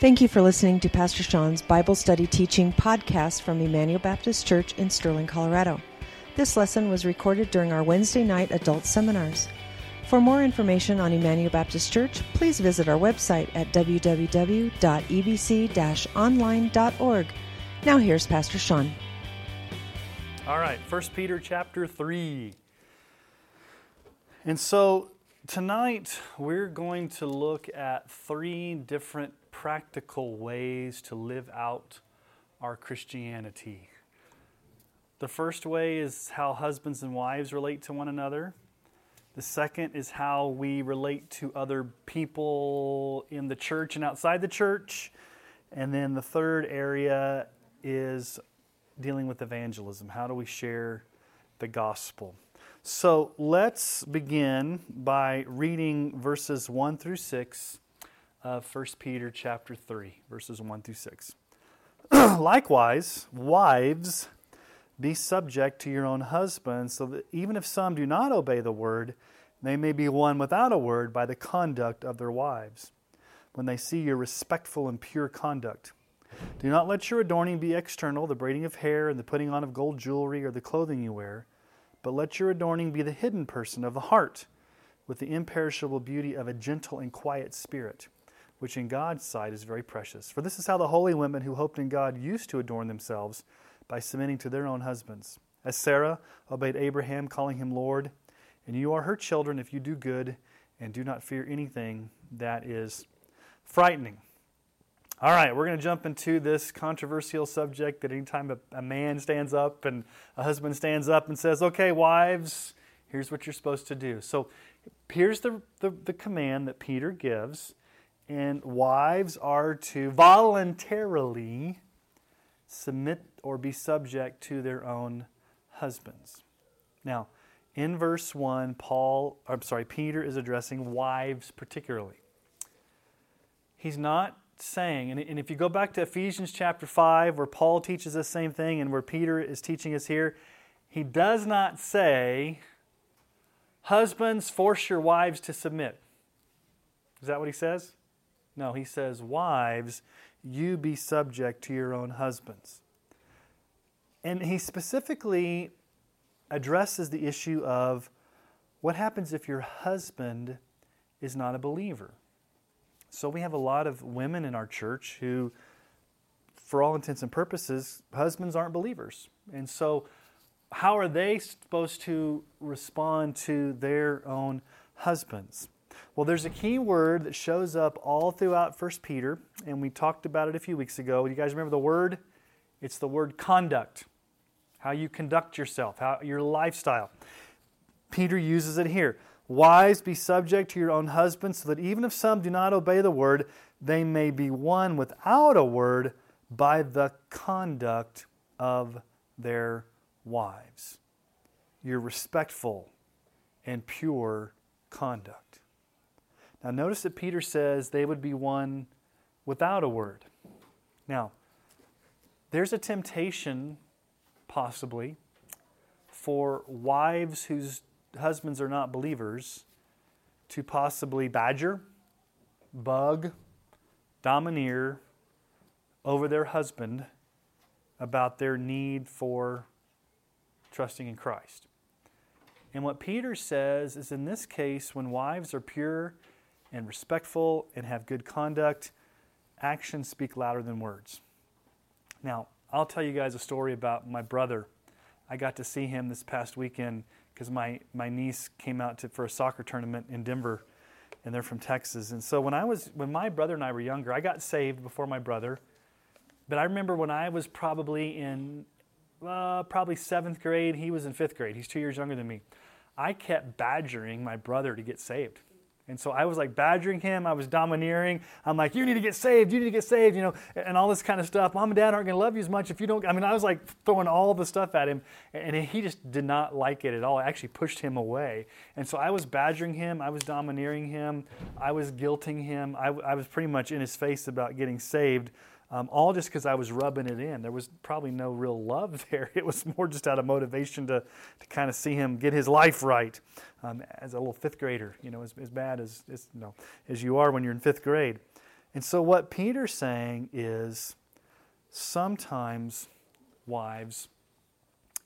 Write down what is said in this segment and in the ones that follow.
Thank you for listening to Pastor Sean's Bible Study Teaching podcast from Emmanuel Baptist Church in Sterling, Colorado. This lesson was recorded during our Wednesday night adult seminars. For more information on Emmanuel Baptist Church, please visit our website at www.ebc online.org. Now here's Pastor Sean. All right, 1 Peter chapter 3. And so tonight we're going to look at three different practical ways to live out our Christianity. The first way is how husbands and wives relate to one another. The second is how we relate to other people in the church and outside the church. And then the third area is dealing with evangelism. How do we share the gospel? So let's begin by reading verses 1 through 6 of 1 Peter chapter 3, verses 1 through 6. Likewise, wives, be subject to your own husbands, so that even if some do not obey the word, they may be won without a word by the conduct of their wives, when they see your respectful and pure conduct. Do not let your adorning be external, the braiding of hair and the putting on of gold jewelry or the clothing you wear, but let your adorning be the hidden person of the heart, with the imperishable beauty of a gentle and quiet spirit which in God's sight is very precious. For this is how the holy women who hoped in God used to adorn themselves by submitting to their own husbands. As Sarah obeyed Abraham, calling him Lord, and you are her children if you do good and do not fear anything that is frightening. All right, we're going to jump into this controversial subject that anytime a, a man stands up and a husband stands up and says, Okay, wives, here's what you're supposed to do. So here's the, the, the command that Peter gives and wives are to voluntarily submit or be subject to their own husbands. Now, in verse 1, Paul, I'm sorry, Peter is addressing wives particularly. He's not saying, and if you go back to Ephesians chapter 5, where Paul teaches the same thing and where Peter is teaching us here, he does not say, Husbands, force your wives to submit. Is that what he says? No, he says, Wives, you be subject to your own husbands. And he specifically addresses the issue of what happens if your husband is not a believer. So we have a lot of women in our church who, for all intents and purposes, husbands aren't believers. And so, how are they supposed to respond to their own husbands? Well, there's a key word that shows up all throughout 1 Peter, and we talked about it a few weeks ago. You guys remember the word? It's the word conduct. How you conduct yourself, how your lifestyle. Peter uses it here. Wives, be subject to your own husbands, so that even if some do not obey the word, they may be won without a word by the conduct of their wives. Your respectful and pure conduct. Now, notice that Peter says they would be won without a word. Now, there's a temptation, possibly, for wives whose husbands are not believers to possibly badger, bug, domineer over their husband about their need for trusting in Christ. And what Peter says is in this case, when wives are pure and respectful and have good conduct, actions speak louder than words. Now, I'll tell you guys a story about my brother. I got to see him this past weekend because my, my niece came out to, for a soccer tournament in Denver, and they're from Texas. And so when I was when my brother and I were younger, I got saved before my brother. But I remember when I was probably in uh, probably seventh grade, he was in fifth grade. He's two years younger than me. I kept badgering my brother to get saved. And so I was like badgering him. I was domineering. I'm like, you need to get saved. You need to get saved, you know, and all this kind of stuff. Mom and dad aren't going to love you as much if you don't. I mean, I was like throwing all the stuff at him, and he just did not like it at all. I actually pushed him away. And so I was badgering him. I was domineering him. I was guilting him. I, I was pretty much in his face about getting saved um, all just because I was rubbing it in. There was probably no real love there. It was more just out of motivation to, to kind of see him get his life right um, as a little fifth grader, you know, as, as bad as, as, you know, as you are when you're in fifth grade. And so, what Peter's saying is sometimes, wives,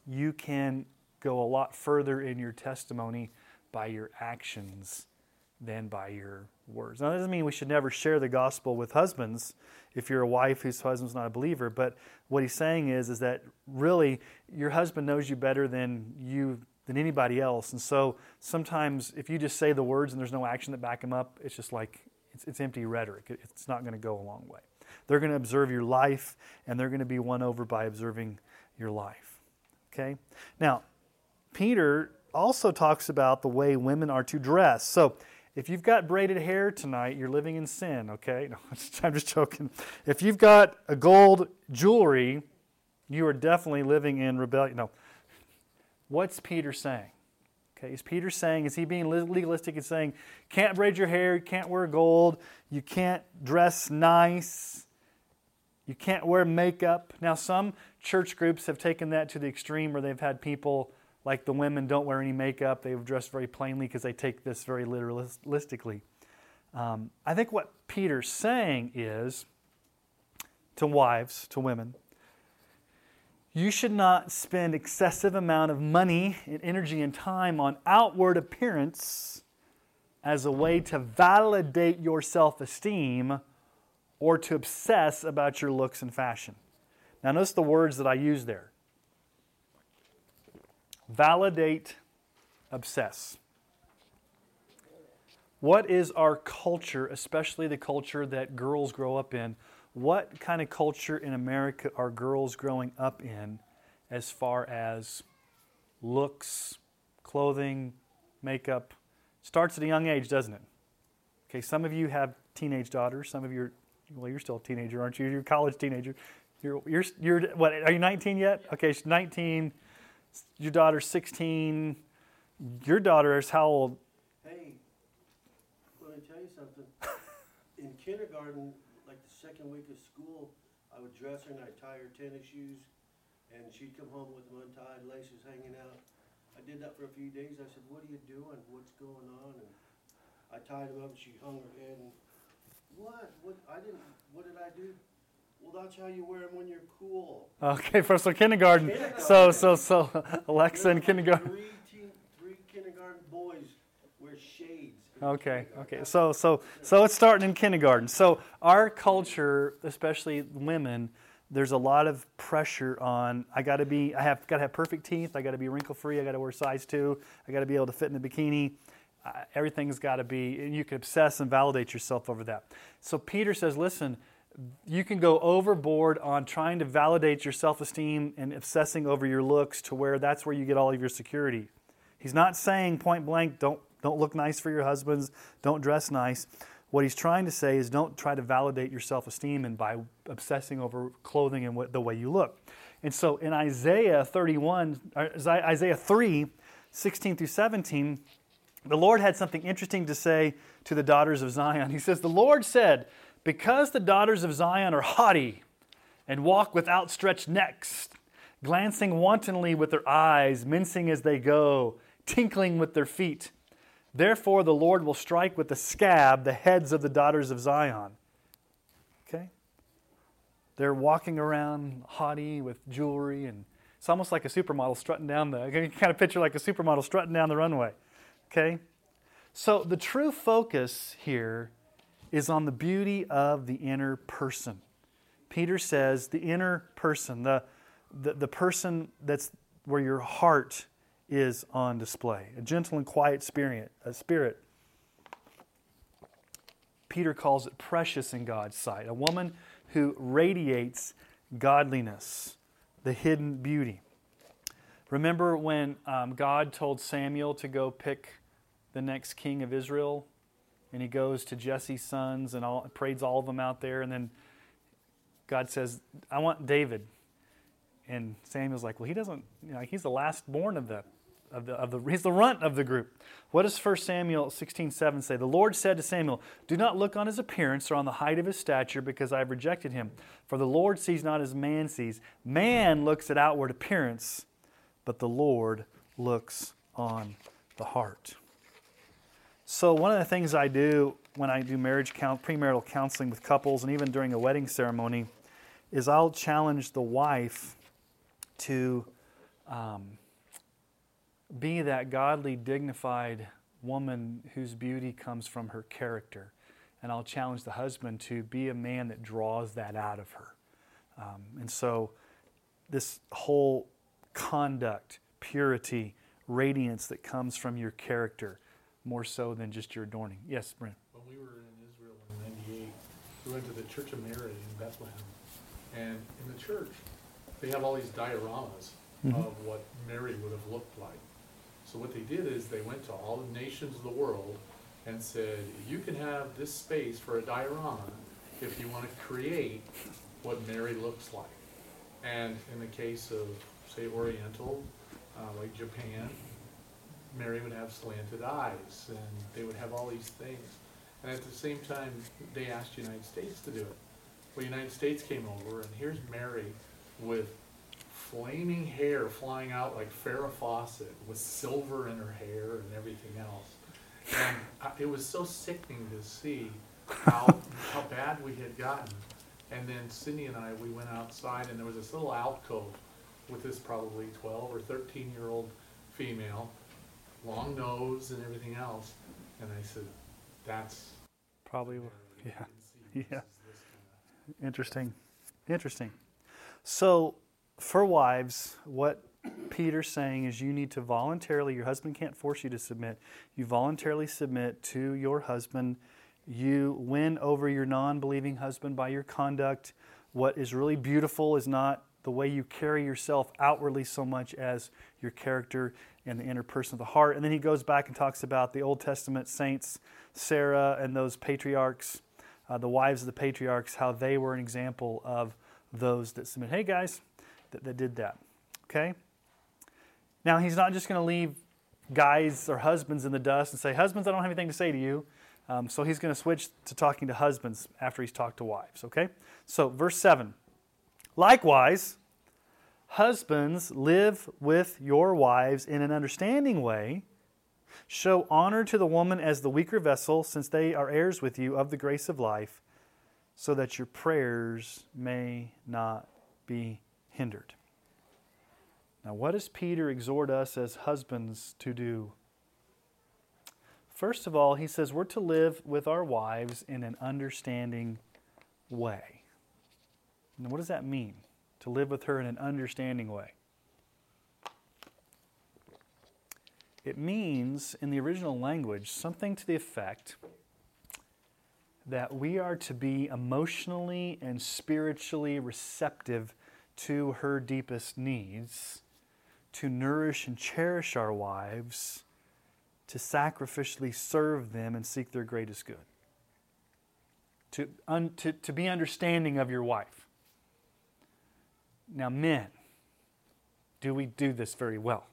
you can go a lot further in your testimony by your actions than by your words. Now, that doesn't mean we should never share the gospel with husbands if you're a wife whose husband's not a believer. But what he's saying is, is that really your husband knows you better than you than anybody else. And so sometimes if you just say the words and there's no action that back them up, it's just like it's, it's empty rhetoric. It's not going to go a long way. They're going to observe your life, and they're going to be won over by observing your life. Okay? Now, Peter also talks about the way women are to dress. So, if you've got braided hair tonight, you're living in sin, okay? No, I'm just joking. If you've got a gold jewelry, you are definitely living in rebellion. No. What's Peter saying? Okay, is Peter saying, is he being legalistic and saying, can't braid your hair, can't wear gold, you can't dress nice, you can't wear makeup? Now, some church groups have taken that to the extreme where they've had people like the women don't wear any makeup, they've dressed very plainly because they take this very literalistically. Um, I think what Peter's saying is to wives, to women, you should not spend excessive amount of money and energy and time on outward appearance as a way to validate your self-esteem or to obsess about your looks and fashion. Now notice the words that I use there. Validate, obsess. What is our culture, especially the culture that girls grow up in? what kind of culture in America are girls growing up in as far as looks, clothing, makeup? Starts at a young age, doesn't it? Okay, some of you have teenage daughters. Some of you, are, well, you're still a teenager, aren't you? You're a college teenager. You're, you're, you're, what, are you 19 yet? Okay, she's 19. Your daughter's 16. Your daughter is how old? Hey, let me tell you something. In kindergarten, like the second week of school, I would dress her and I'd tie her tennis shoes, and she'd come home with them untied, laces hanging out. I did that for a few days. I said, "What are you doing? What's going on?" And I tied them up, and she hung her head. And what? What? I didn't. What did I do? Well, that's how you wear them when you're cool. Okay, for so kindergarten. kindergarten. So so so Alexa in kindergarten. Three, teen, three kindergarten boys wear shades. Okay, okay. So, so, so it's starting in kindergarten. So, our culture, especially women, there's a lot of pressure on. I got to be. I have got to have perfect teeth. I got to be wrinkle free. I got to wear size two. I got to be able to fit in a bikini. Uh, everything's got to be. And you can obsess and validate yourself over that. So Peter says, listen. You can go overboard on trying to validate your self esteem and obsessing over your looks to where that's where you get all of your security. He's not saying point blank, don't don't look nice for your husbands. Don't dress nice. What he's trying to say is don't try to validate your self esteem and by obsessing over clothing and what, the way you look. And so in Isaiah 31, Isaiah 3, 16 through 17, the Lord had something interesting to say to the daughters of Zion. He says, The Lord said, Because the daughters of Zion are haughty and walk with outstretched necks, glancing wantonly with their eyes, mincing as they go, tinkling with their feet, Therefore, the Lord will strike with the scab the heads of the daughters of Zion. Okay? They're walking around haughty with jewelry, and it's almost like a supermodel strutting down the. You kind of picture like a supermodel strutting down the runway. Okay? So, the true focus here is on the beauty of the inner person. Peter says the inner person, the, the, the person that's where your heart is on display. A gentle and quiet spirit, a spirit. Peter calls it precious in God's sight. A woman who radiates godliness, the hidden beauty. Remember when um, God told Samuel to go pick the next king of Israel? And he goes to Jesse's sons and all, all of them out there. And then God says, I want David. And Samuel's like, well, he doesn't, you know, he's the last born of the of the, of the, he's the runt of the group. What does 1 Samuel 16 7 say? The Lord said to Samuel, Do not look on his appearance or on the height of his stature, because I have rejected him. For the Lord sees not as man sees. Man looks at outward appearance, but the Lord looks on the heart. So, one of the things I do when I do marriage count, premarital counseling with couples, and even during a wedding ceremony, is I'll challenge the wife to um, be that godly, dignified woman whose beauty comes from her character. And I'll challenge the husband to be a man that draws that out of her. Um, and so, this whole conduct, purity, radiance that comes from your character, more so than just your adorning. Yes, Brent. When we were in Israel in '98, we went to the Church of Mary in Bethlehem, and in the church, they have all these dioramas Mhm. of what Mary would have looked like. So what they did is they went to all the nations of the world and said, you can have this space for a diorama if you want to create what Mary looks like. And in the case of, say, Oriental, uh, like Japan, Mary would have slanted eyes, and they would have all these things. And at the same time, they asked the United States to do it. Well, the United States came over, and here's Mary with flaming hair flying out like Farrah Fawcett, with silver in her hair and everything else. And it was so sickening to see how how bad we had gotten. And then Cindy and I, we went outside, and there was this little alcove with this probably 12 or 13 year old female, long nose and everything else. And I said, "That's Probably, yeah. can see this Yeah. is this kinda- interesting. Interesting. So, for wives, what Peter's saying is you need to voluntarily, your husband can't force you to submit. You voluntarily submit to your husband. You win over your non believing husband by your conduct. What is really beautiful is not the way you carry yourself outwardly so much as your character and the inner person of the heart. And then he goes back and talks about the Old Testament saints, Sarah and those patriarchs, uh, the wives of the patriarchs, how they were an example of those that submit. Hey guys, that, that did that. Okay? Now, he's not just going to leave guys or husbands in the dust and say, Husbands, I don't have anything to say to you. Um, so he's going to switch to talking to husbands after he's talked to wives. Okay? So, verse 7. Likewise, husbands, live with your wives in an understanding way. Show honor to the woman as the weaker vessel, since they are heirs with you of the grace of life, so that your prayers may not be hindered. Now, what does Peter exhort us as husbands to do? First of all, he says we're to live with our wives in an understanding way. Now, what does that mean? To live with her in an understanding way. It means, in the original language, something to the effect that we are to be emotionally and spiritually receptive to her deepest needs, to nourish and cherish our wives, to sacrificially serve them and seek their greatest good. To, un, to, to be understanding of your wife. Now, men, do we do this very well?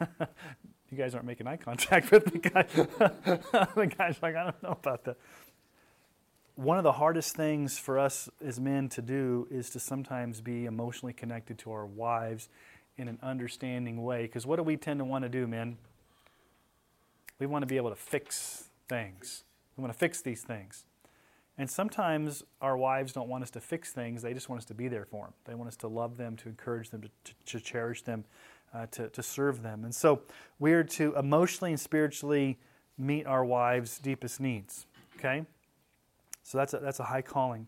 you guys aren't making eye contact with the guy. the guy's like, I don't know about that. One of the hardest things for us as men to do is to sometimes be emotionally connected to our wives in an understanding way. Because what do we tend to want to do, men? We want to be able to fix things. We want to fix these things. And sometimes our wives don't want us to fix things, they just want us to be there for them. They want us to love them, to encourage them, to, to, to cherish them, uh, to, to serve them. And so we're to emotionally and spiritually meet our wives' deepest needs. Okay? So that's a, that's a high calling.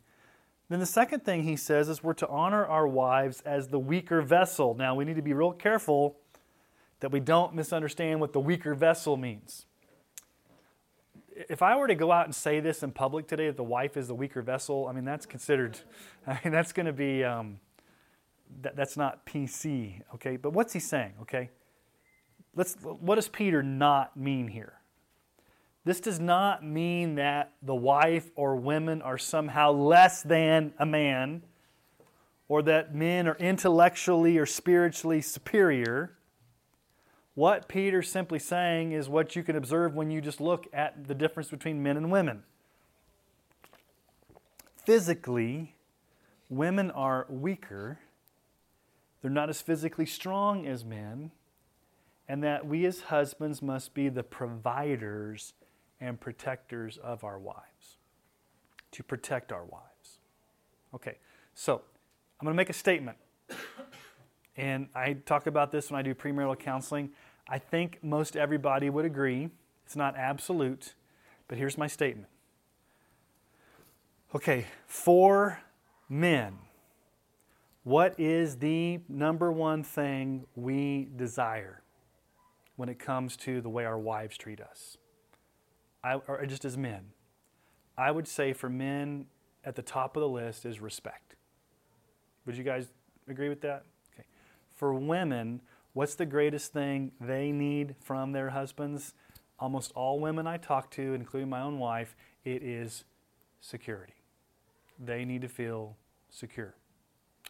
Then the second thing he says is we're to honor our wives as the weaker vessel. Now we need to be real careful that we don't misunderstand what the weaker vessel means. If I were to go out and say this in public today that the wife is the weaker vessel, I mean that's considered, I mean that's going to be, um, that, that's not PC, okay? But what's he saying, okay? Let's, what does Peter not mean here? This does not mean that the wife or women are somehow less than a man or that men are intellectually or spiritually superior. What Peter's simply saying is what you can observe when you just look at the difference between men and women. Physically, women are weaker, they're not as physically strong as men, and that we as husbands must be the providers and protectors of our wives, to protect our wives. Okay, so I'm going to make a statement. And I talk about this when I do premarital counseling. I think most everybody would agree. It's not absolute, but here's my statement. Okay, for men, what is the number one thing we desire when it comes to the way our wives treat us? I, or just as men. I would say for men, at the top of the list is respect. Would you guys agree with that? For women, what's the greatest thing they need from their husbands? Almost all women I talk to, including my own wife, it is security. They need to feel secure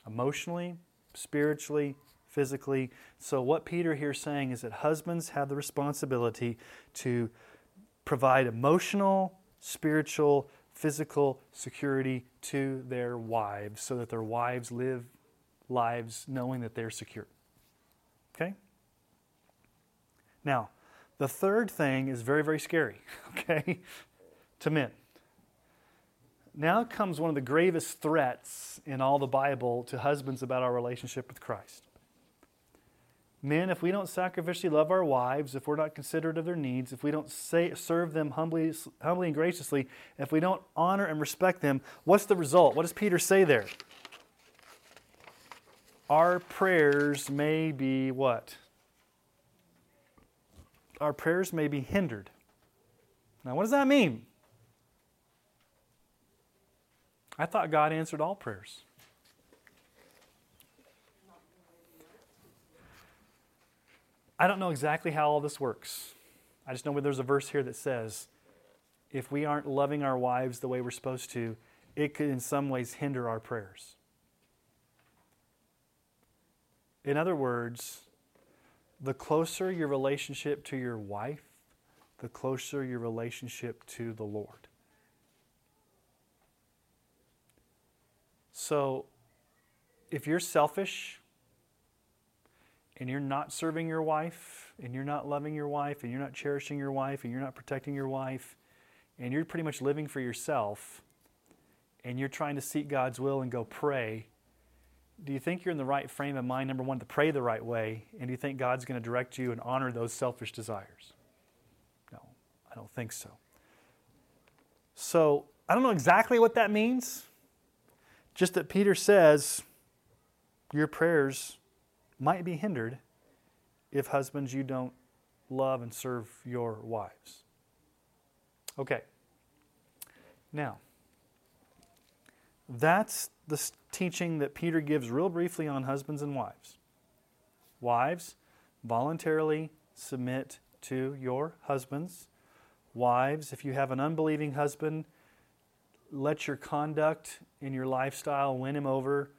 emotionally, spiritually, physically. So, what Peter here is saying is that husbands have the responsibility to provide emotional, spiritual, physical security to their wives so that their wives live lives knowing that they're secure. Okay? Now, the third thing is very, very scary, okay, to men. Now comes one of the gravest threats in all the Bible to husbands about our relationship with Christ. Men, if we don't sacrificially love our wives, if we're not considerate of their needs, if we don't say, serve them humbly, humbly and graciously, if we don't honor and respect them, what's the result? What does Peter say there? Our prayers may be what? Our prayers may be hindered. Now, what does that mean? I thought God answered all prayers. I don't know exactly how all this works. I just know there's a verse here that says if we aren't loving our wives the way we're supposed to, it could in some ways hinder our prayers. In other words, the closer your relationship to your wife, the closer your relationship to the Lord. So, if you're selfish and you're not serving your wife, and you're not loving your wife, and you're not cherishing your wife, and you're not protecting your wife, and you're pretty much living for yourself, and you're trying to seek God's will and go pray, do you think you're in the right frame of mind, number one, to pray the right way? And do you think God's going to direct you and honor those selfish desires? No, I don't think so. So, I don't know exactly what that means, just that Peter says your prayers might be hindered if husbands you don't love and serve your wives. Okay. Now, that's the teaching that Peter gives real briefly on husbands and wives. Wives, voluntarily submit to your husbands. Wives, if you have an unbelieving husband, let your conduct and your lifestyle win him over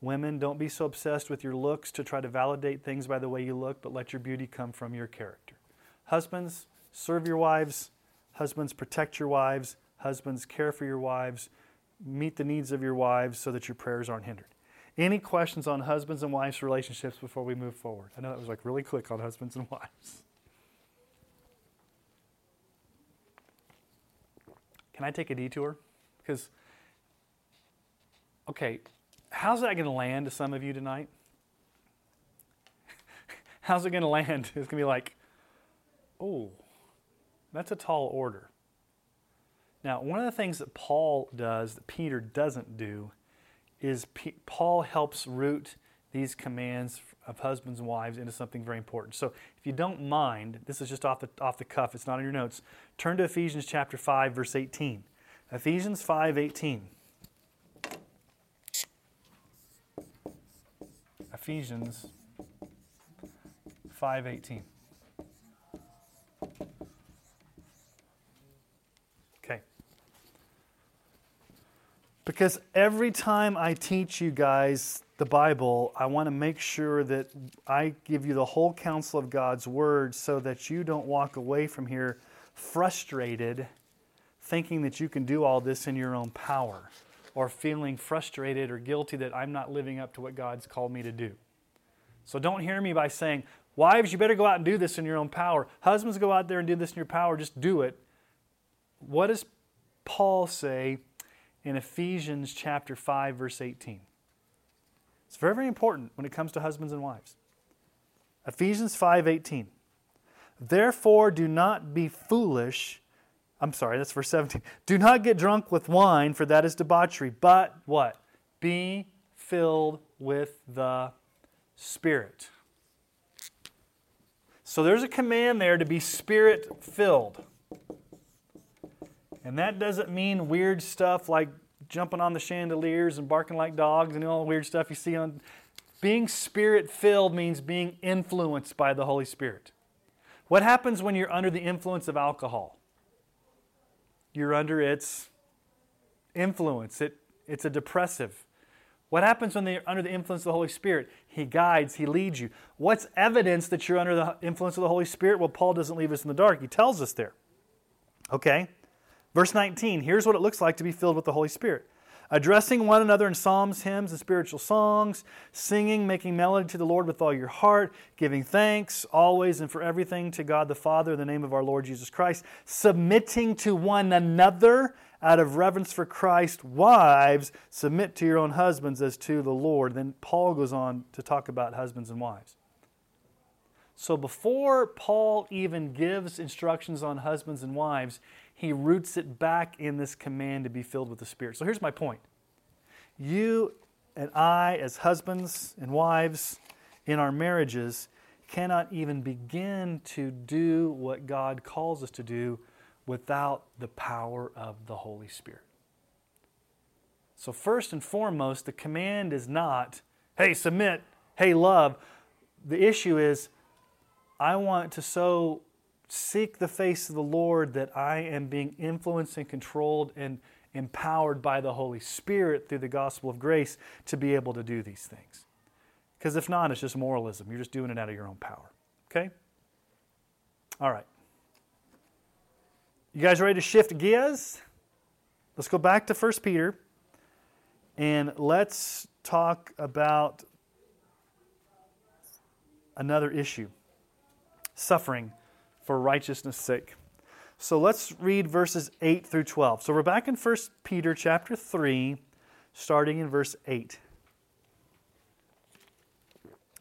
Women, don't be so obsessed with your looks to try to validate things by the way you look, but let your beauty come from your character. Husbands, serve your wives. Husbands, protect your wives. Husbands, care for your wives. Meet the needs of your wives so that your prayers aren't hindered. Any questions on husbands and wives relationships before we move forward? I know that was like really quick on husbands and wives. Can I take a detour? Because, okay, how's that going to land to some of you tonight? how's it going to land? It's going to be like, oh, that's a tall order. Now, one of the things that Paul does that Peter doesn't do is P- Paul helps root these commands of husbands and wives into something very important. So, if you don't mind, this is just off the off the cuff, it's not in your notes. Turn to Ephesians chapter 5 verse 18. Ephesians 5:18. Ephesians 5:18. Okay. Because every time I teach you guys the Bible, I want to make sure that I give you the whole counsel of God's word so that you don't walk away from here frustrated thinking that you can do all this in your own power or feeling frustrated or guilty that I'm not living up to what God's called me to do. So don't hear me by saying, Wives, you better go out and do this in your own power. Husbands, go out there and do this in your power. Just do it. What does Paul say in Ephesians chapter 5 verse 18? It's very very important when it comes to husbands and wives. Ephesians 5:18. Therefore do not be foolish. I'm sorry, that's verse 17. Do not get drunk with wine, for that is debauchery, but what? Be filled with the Spirit. So there's a command there to be spirit filled. And that doesn't mean weird stuff like jumping on the chandeliers and barking like dogs and all the weird stuff you see on. Being spirit filled means being influenced by the Holy Spirit. What happens when you're under the influence of alcohol? You're under its influence. It, it's a depressive. What happens when you're under the influence of the Holy Spirit? He guides, He leads you. What's evidence that you're under the influence of the Holy Spirit? Well, Paul doesn't leave us in the dark. He tells us there. Okay? Verse 19, here's what it looks like to be filled with the Holy Spirit addressing one another in psalms, hymns, and spiritual songs, singing, making melody to the Lord with all your heart, giving thanks always and for everything to God the Father in the name of our Lord Jesus Christ, submitting to one another out of reverence for Christ. Wives, submit to your own husbands as to the Lord. Then Paul goes on to talk about husbands and wives. So before Paul even gives instructions on husbands and wives, he roots it back in this command to be filled with the Spirit. So here's my point. You and I, as husbands and wives in our marriages, cannot even begin to do what God calls us to do without the power of the Holy Spirit. So, first and foremost, the command is not, hey, submit, hey, love. The issue is, I want to so seek the face of the Lord that I am being influenced and controlled and empowered by the Holy Spirit through the gospel of grace to be able to do these things. Because if not, it's just moralism. You're just doing it out of your own power. Okay? All right. You guys ready to shift gears? Let's go back to 1 Peter and let's talk about another issue suffering for righteousness' sake. So let's read verses 8 through 12. So we're back in 1 Peter chapter 3, starting in verse 8.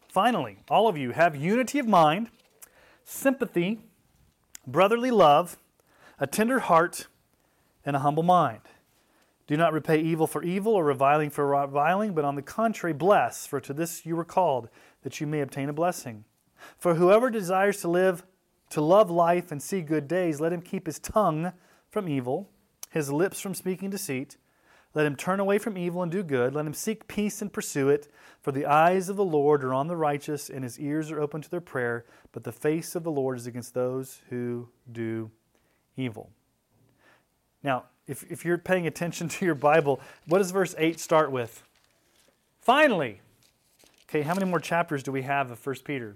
Finally, all of you have unity of mind, sympathy, brotherly love, a tender heart, and a humble mind. Do not repay evil for evil or reviling for reviling, but on the contrary, bless, for to this you were called, that you may obtain a blessing. For whoever desires to live to love life and see good days, let him keep his tongue from evil, his lips from speaking deceit. Let him turn away from evil and do good. Let him seek peace and pursue it. For the eyes of the Lord are on the righteous, and his ears are open to their prayer. But the face of the Lord is against those who do evil. Now, if, if you're paying attention to your Bible, what does verse 8 start with? Finally. Okay, how many more chapters do we have of 1 Peter?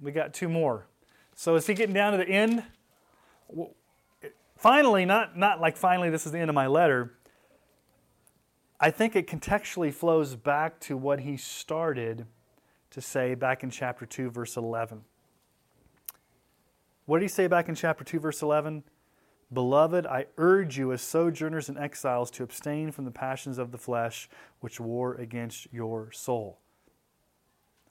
We got two more. So is he getting down to the end? Finally, not, not like finally this is the end of my letter. I think it contextually flows back to what he started to say back in chapter 2, verse 11. What did he say back in chapter 2, verse 11? Beloved, I urge you as sojourners and exiles to abstain from the passions of the flesh which war against your soul.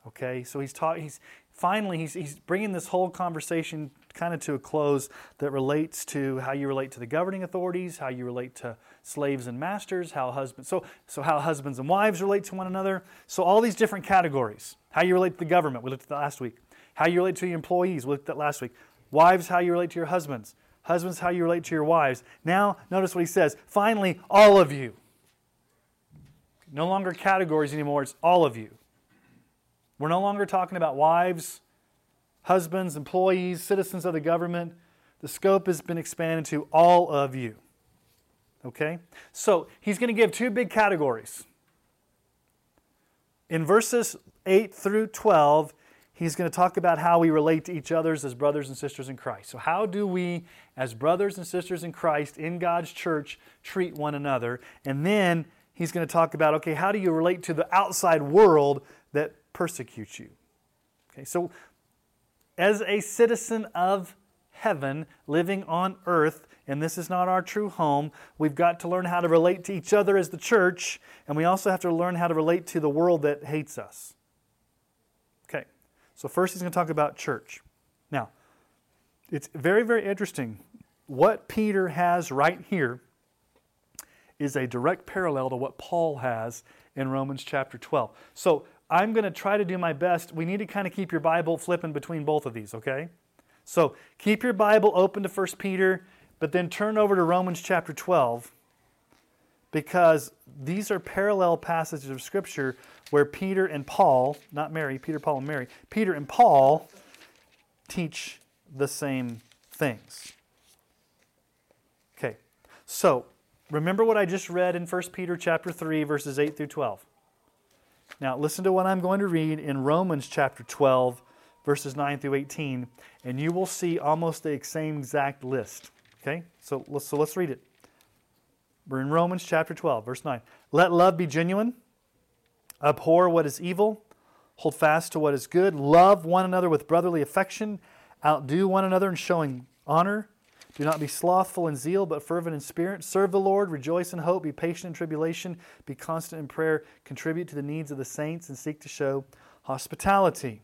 Okay, so he's, ta- he's, finally, he's, he's bringing this whole conversation kind of to a close that relates to how you relate to the governing authorities, how you relate to slaves and masters, how husbands, so, so how husbands and wives relate to one another. So all these different categories. How you relate to the government, we looked at that last week. How you relate to your employees, we looked at last week. Wives, how you relate to your husbands. Husbands, how you relate to your wives. Now, notice what he says. Finally, all of you. No longer categories anymore, it's all of you. We're no longer talking about wives, husbands, employees, citizens of the government. The scope has been expanded to all of you. Okay? So he's going to give two big categories. In verses 8 through 12, he's going to talk about how we relate to each other as brothers and sisters in Christ. So, how do we, as brothers and sisters in Christ in God's church, treat one another? And then he's going to talk about okay, how do you relate to the outside world that persecute you. Okay, so as a citizen of heaven living on earth, and this is not our true home, we've got to learn how to relate to each other as the church, and we also have to learn how to relate to the world that hates us. Okay, so first he's going to talk about church. Now, it's very, very interesting. What Peter has right here is a direct parallel to what Paul has in Romans chapter 12. So I'm going to try to do my best. We need to kind of keep your Bible flipping between both of these, okay? So keep your Bible open to 1 Peter, but then turn over to Romans chapter 12 because these are parallel passages of Scripture where Peter and Paul, not Mary, Peter, Paul, and Mary, Peter and Paul teach the same things. Okay, so remember what I just read in 1 Peter chapter 3, verses 8 through 12. Now, listen to what I'm going to read in Romans chapter 12, verses 9 through 18, and you will see almost the same exact list. Okay? So let's, so let's read it. We're in Romans chapter 12, verse 9. Let love be genuine, abhor what is evil, hold fast to what is good, love one another with brotherly affection, outdo one another in showing honor. Do not be slothful in zeal, but fervent in spirit. Serve the Lord, rejoice in hope, be patient in tribulation, be constant in prayer, contribute to the needs of the saints, and seek to show hospitality.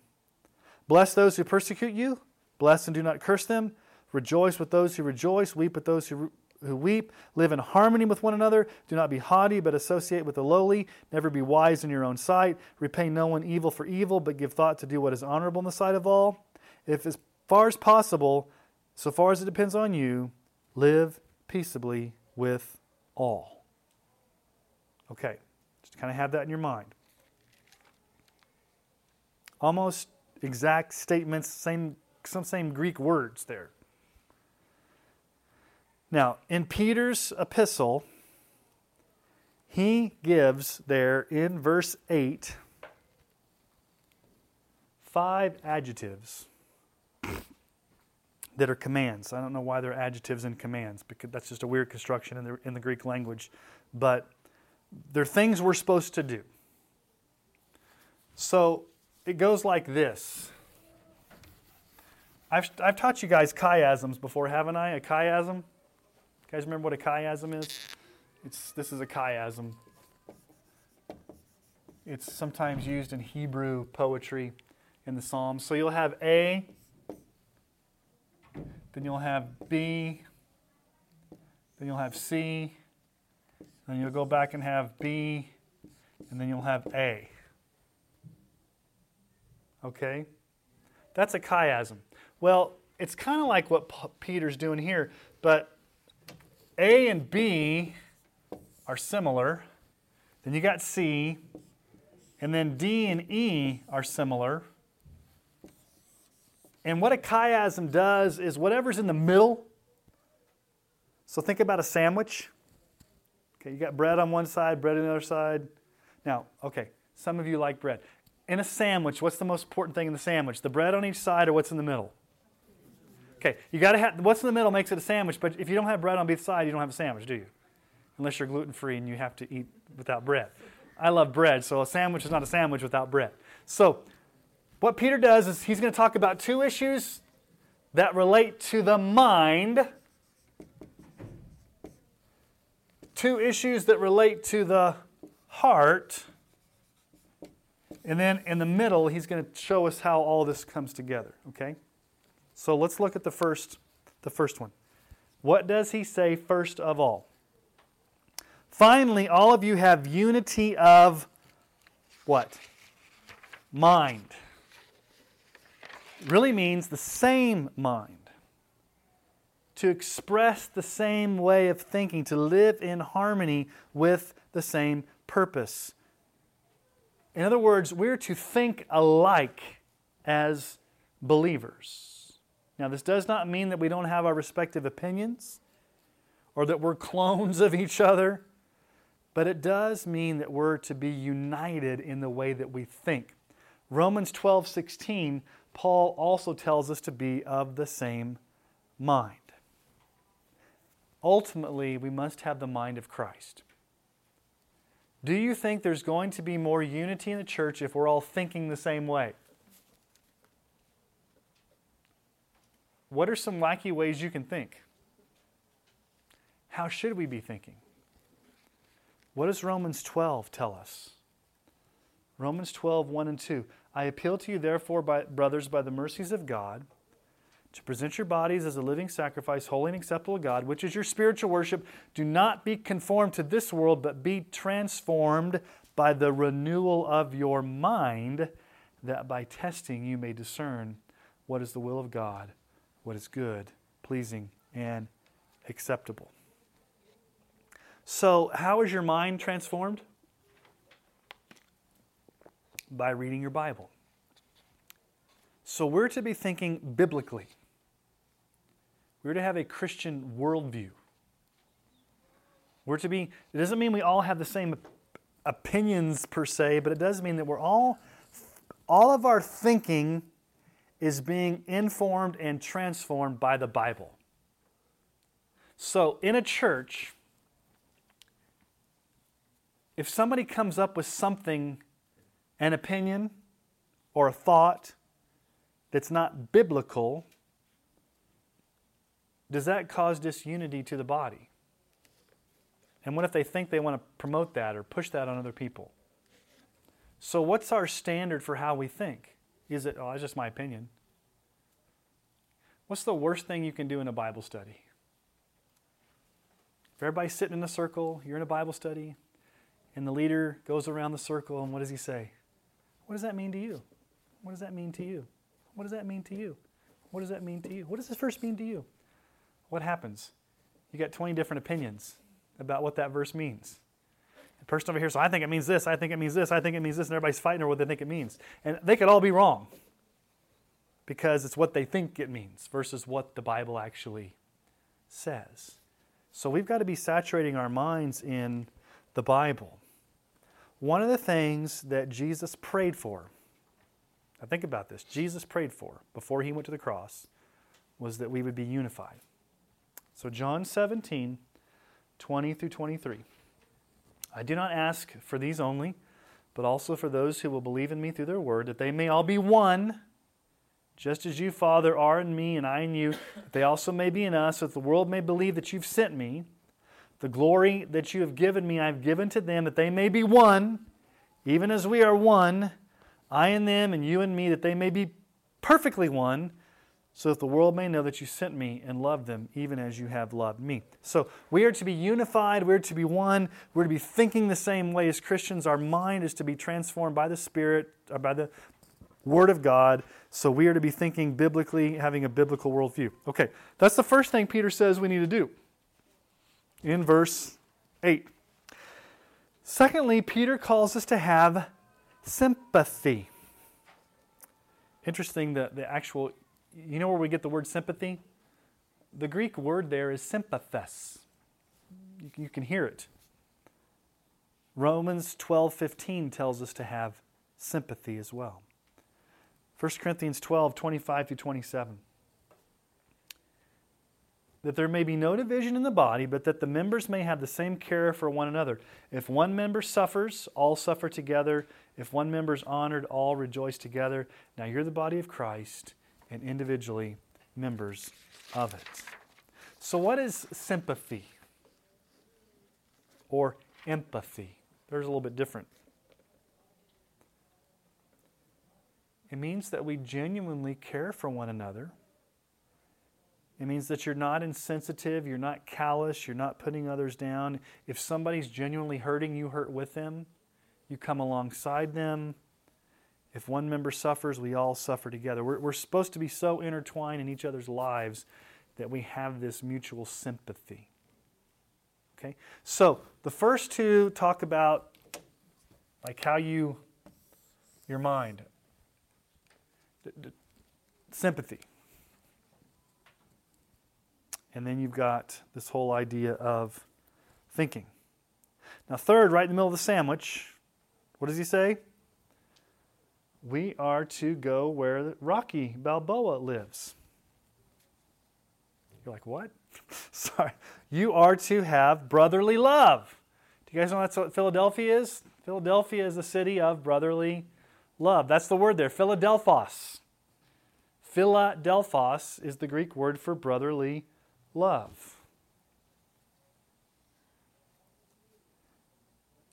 Bless those who persecute you, bless and do not curse them. Rejoice with those who rejoice, weep with those who, who weep. Live in harmony with one another. Do not be haughty, but associate with the lowly. Never be wise in your own sight. Repay no one evil for evil, but give thought to do what is honorable in the sight of all. If as far as possible, so far as it depends on you, live peaceably with all. Okay, just kind of have that in your mind. Almost exact statements, same some same Greek words there. Now, in Peter's epistle, he gives there in verse 8 five adjectives that are commands. I don't know why they're adjectives and commands because that's just a weird construction in the, in the Greek language. But they're things we're supposed to do. So it goes like this. I've, I've taught you guys chiasms before, haven't I? A chiasm? You guys remember what a chiasm is? It's, this is a chiasm. It's sometimes used in Hebrew poetry in the Psalms. So you'll have A, then you'll have B, then you'll have C, then you'll go back and have B, and then you'll have A. Okay? That's a chiasm. Well, it's kind of like what Peter's doing here, but A and B are similar. Then you got C, and then D and E are similar. And what a chiasm does is whatever's in the middle. So think about a sandwich. Okay, you got bread on one side, bread on the other side. Now, okay, some of you like bread. In a sandwich, what's the most important thing in the sandwich? The bread on each side or what's in the middle? Okay, you got to have what's in the middle makes it a sandwich, but if you don't have bread on both sides, you don't have a sandwich, do you? Unless you're gluten free and you have to eat without bread. I love bread, so a sandwich is not a sandwich without bread. So, what Peter does is he's going to talk about two issues that relate to the mind, two issues that relate to the heart, and then in the middle, he's going to show us how all this comes together, okay? So let's look at the first the first one. What does he say first of all? Finally, all of you have unity of what? Mind really means the same mind. To express the same way of thinking, to live in harmony with the same purpose. In other words, we're to think alike as believers. Now, this does not mean that we don't have our respective opinions or that we're clones of each other, but it does mean that we're to be united in the way that we think. Romans 12 16 Paul also tells us to be of the same mind. Ultimately, we must have the mind of Christ. Do you think there's going to be more unity in the church if we're all thinking the same way? What are some wacky ways you can think? How should we be thinking? What does Romans 12 tell us? Romans 12, 1 and 2. I appeal to you, therefore, by, brothers, by the mercies of God, to present your bodies as a living sacrifice, holy and acceptable to God, which is your spiritual worship. Do not be conformed to this world, but be transformed by the renewal of your mind, that by testing you may discern what is the will of God, what is good, pleasing, and acceptable. So, how is your mind transformed? By reading your Bible. So, we're to be thinking biblically. We're to have a Christian worldview. We're to be, it doesn't mean we all have the same opinions per se, but it does mean that we're all, all of our thinking is being informed and transformed by the Bible. So, in a church, if somebody comes up with something, an opinion or a thought that's not biblical, does that cause disunity to the body? And what if they think they want to promote that or push that on other people? So, what's our standard for how we think? Is it, oh, that's just my opinion? What's the worst thing you can do in a Bible study? If everybody's sitting in a circle, you're in a Bible study, and the leader goes around the circle, and what does he say? What does that mean to you? What does that mean to you? What does that mean to you? What does that mean to you? What does this verse mean to you? What happens? You got 20 different opinions about what that verse means. The person over here says, I think it means this, I think it means this, I think it means this, and everybody's fighting over what they think it means. And they could all be wrong because it's what they think it means versus what the Bible actually says. So we've got to be saturating our minds in the Bible. One of the things that Jesus prayed for, now think about this, Jesus prayed for before he went to the cross was that we would be unified. So, John 17, 20 through 23. I do not ask for these only, but also for those who will believe in me through their word, that they may all be one, just as you, Father, are in me and I in you, that they also may be in us, that the world may believe that you've sent me. The glory that you have given me, I have given to them, that they may be one, even as we are one, I and them, and you and me, that they may be perfectly one so that the world may know that you sent me and loved them even as you have loved me. So we are to be unified, we're to be one, we're to be thinking the same way as Christians. Our mind is to be transformed by the Spirit, uh, by the Word of God. So we are to be thinking biblically, having a biblical worldview. Okay, that's the first thing Peter says we need to do in verse 8. Secondly, Peter calls us to have sympathy. Interesting, the, the actual you know where we get the word sympathy? The Greek word there is sympathes. You, you can hear it. Romans 12:15 tells us to have sympathy as well. 1 Corinthians 12, 25 through 27. That there may be no division in the body, but that the members may have the same care for one another. If one member suffers, all suffer together. If one member is honored, all rejoice together. Now you're the body of Christ and individually members of it. So, what is sympathy or empathy? There's a little bit different. It means that we genuinely care for one another. It means that you're not insensitive, you're not callous, you're not putting others down. If somebody's genuinely hurting, you hurt with them. You come alongside them. If one member suffers, we all suffer together. We're, we're supposed to be so intertwined in each other's lives that we have this mutual sympathy. Okay? So, the first two talk about like how you, your mind, d- d- sympathy. And then you've got this whole idea of thinking. Now, third, right in the middle of the sandwich, what does he say? we are to go where Rocky Balboa lives. You're like, what? Sorry. You are to have brotherly love. Do you guys know that's what Philadelphia is? Philadelphia is the city of brotherly love. That's the word there, Philadelphos. Philadelphos is the Greek word for brotherly love.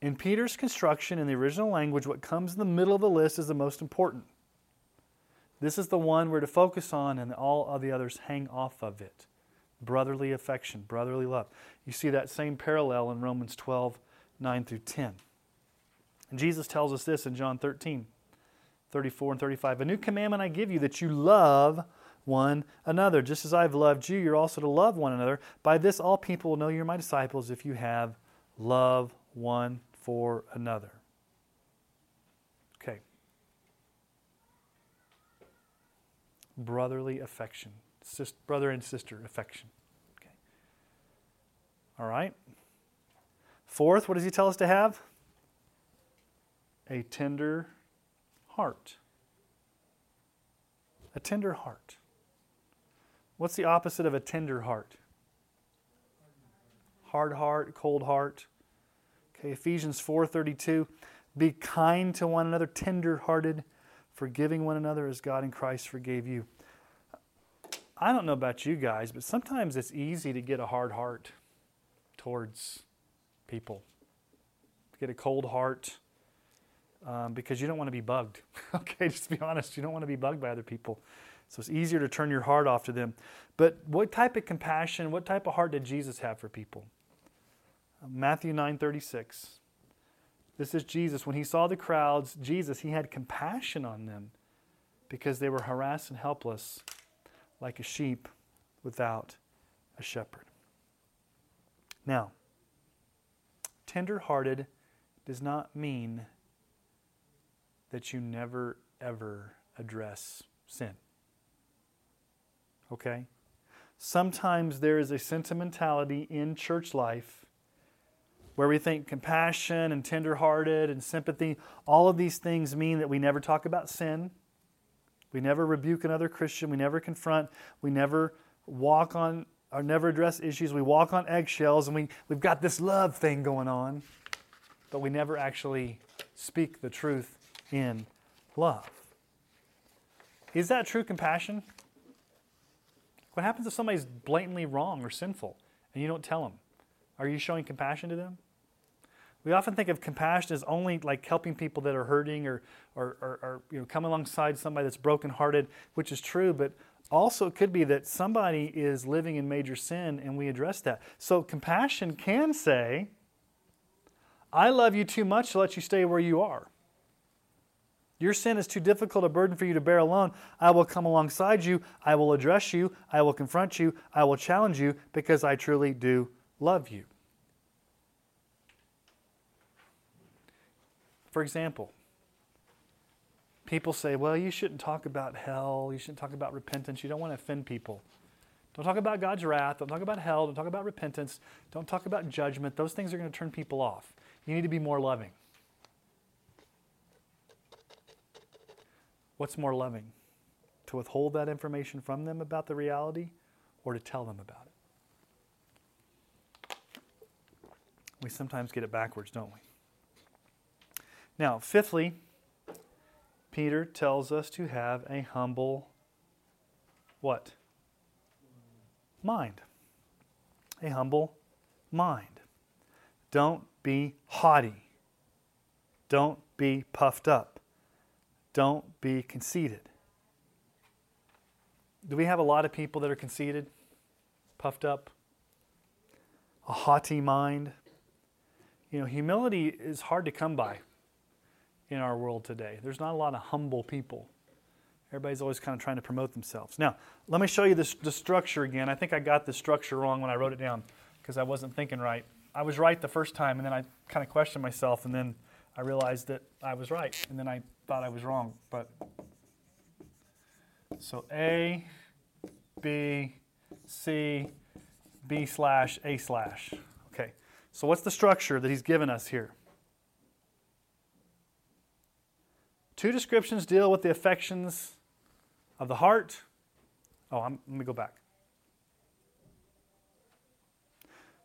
In Peter's construction, in the original language, what comes in the middle of the list is the most important. This is the one we're to focus on, and all of the others hang off of it. Brotherly affection, brotherly love. You see that same parallel in Romans 12, 9 through 10. And Jesus tells us this in John 13, 34 and 35. A new commandment I give you that you love one another. Just as I've loved you, you're also to love one another. By this, all people will know you're my disciples if you have love one for another. Okay. Brotherly affection, Sis- brother and sister affection. Okay. All right. Fourth, what does he tell us to have? A tender heart. A tender heart. What's the opposite of a tender heart? Hard heart, cold heart. Okay, Ephesians 4:32, be kind to one another, tender-hearted, forgiving one another as God in Christ forgave you. I don't know about you guys, but sometimes it's easy to get a hard heart towards people. Get a cold heart um, because you don't want to be bugged. okay, just to be honest, you don't want to be bugged by other people. So it's easier to turn your heart off to them. But what type of compassion, what type of heart did Jesus have for people? Matthew 9:36. This is Jesus when he saw the crowds, Jesus, he had compassion on them because they were harassed and helpless like a sheep without a shepherd. Now, tender-hearted does not mean that you never ever address sin. Okay? Sometimes there is a sentimentality in church life where we think compassion and tenderhearted and sympathy, all of these things mean that we never talk about sin. We never rebuke another Christian. We never confront. We never walk on or never address issues. We walk on eggshells and we, we've got this love thing going on, but we never actually speak the truth in love. Is that true compassion? What happens if somebody's blatantly wrong or sinful and you don't tell them? Are you showing compassion to them? We often think of compassion as only like helping people that are hurting or, or, or, or you know, come alongside somebody that's brokenhearted, which is true, but also it could be that somebody is living in major sin and we address that. So compassion can say, I love you too much to let you stay where you are. Your sin is too difficult a burden for you to bear alone. I will come alongside you. I will address you. I will confront you. I will challenge you because I truly do love you. For example, people say, well, you shouldn't talk about hell. You shouldn't talk about repentance. You don't want to offend people. Don't talk about God's wrath. Don't talk about hell. Don't talk about repentance. Don't talk about judgment. Those things are going to turn people off. You need to be more loving. What's more loving? To withhold that information from them about the reality or to tell them about it? We sometimes get it backwards, don't we? Now, fifthly, Peter tells us to have a humble what? Mind. A humble mind. Don't be haughty. Don't be puffed up. Don't be conceited. Do we have a lot of people that are conceited, puffed up, a haughty mind? You know, humility is hard to come by in our world today. There's not a lot of humble people. Everybody's always kind of trying to promote themselves. Now, let me show you this, the structure again. I think I got the structure wrong when I wrote it down because I wasn't thinking right. I was right the first time, and then I kind of questioned myself, and then I realized that I was right, and then I thought I was wrong. But so A, B, C, B slash A slash. Okay. So what's the structure that he's given us here? Two descriptions deal with the affections of the heart. Oh, I'm, let me go back.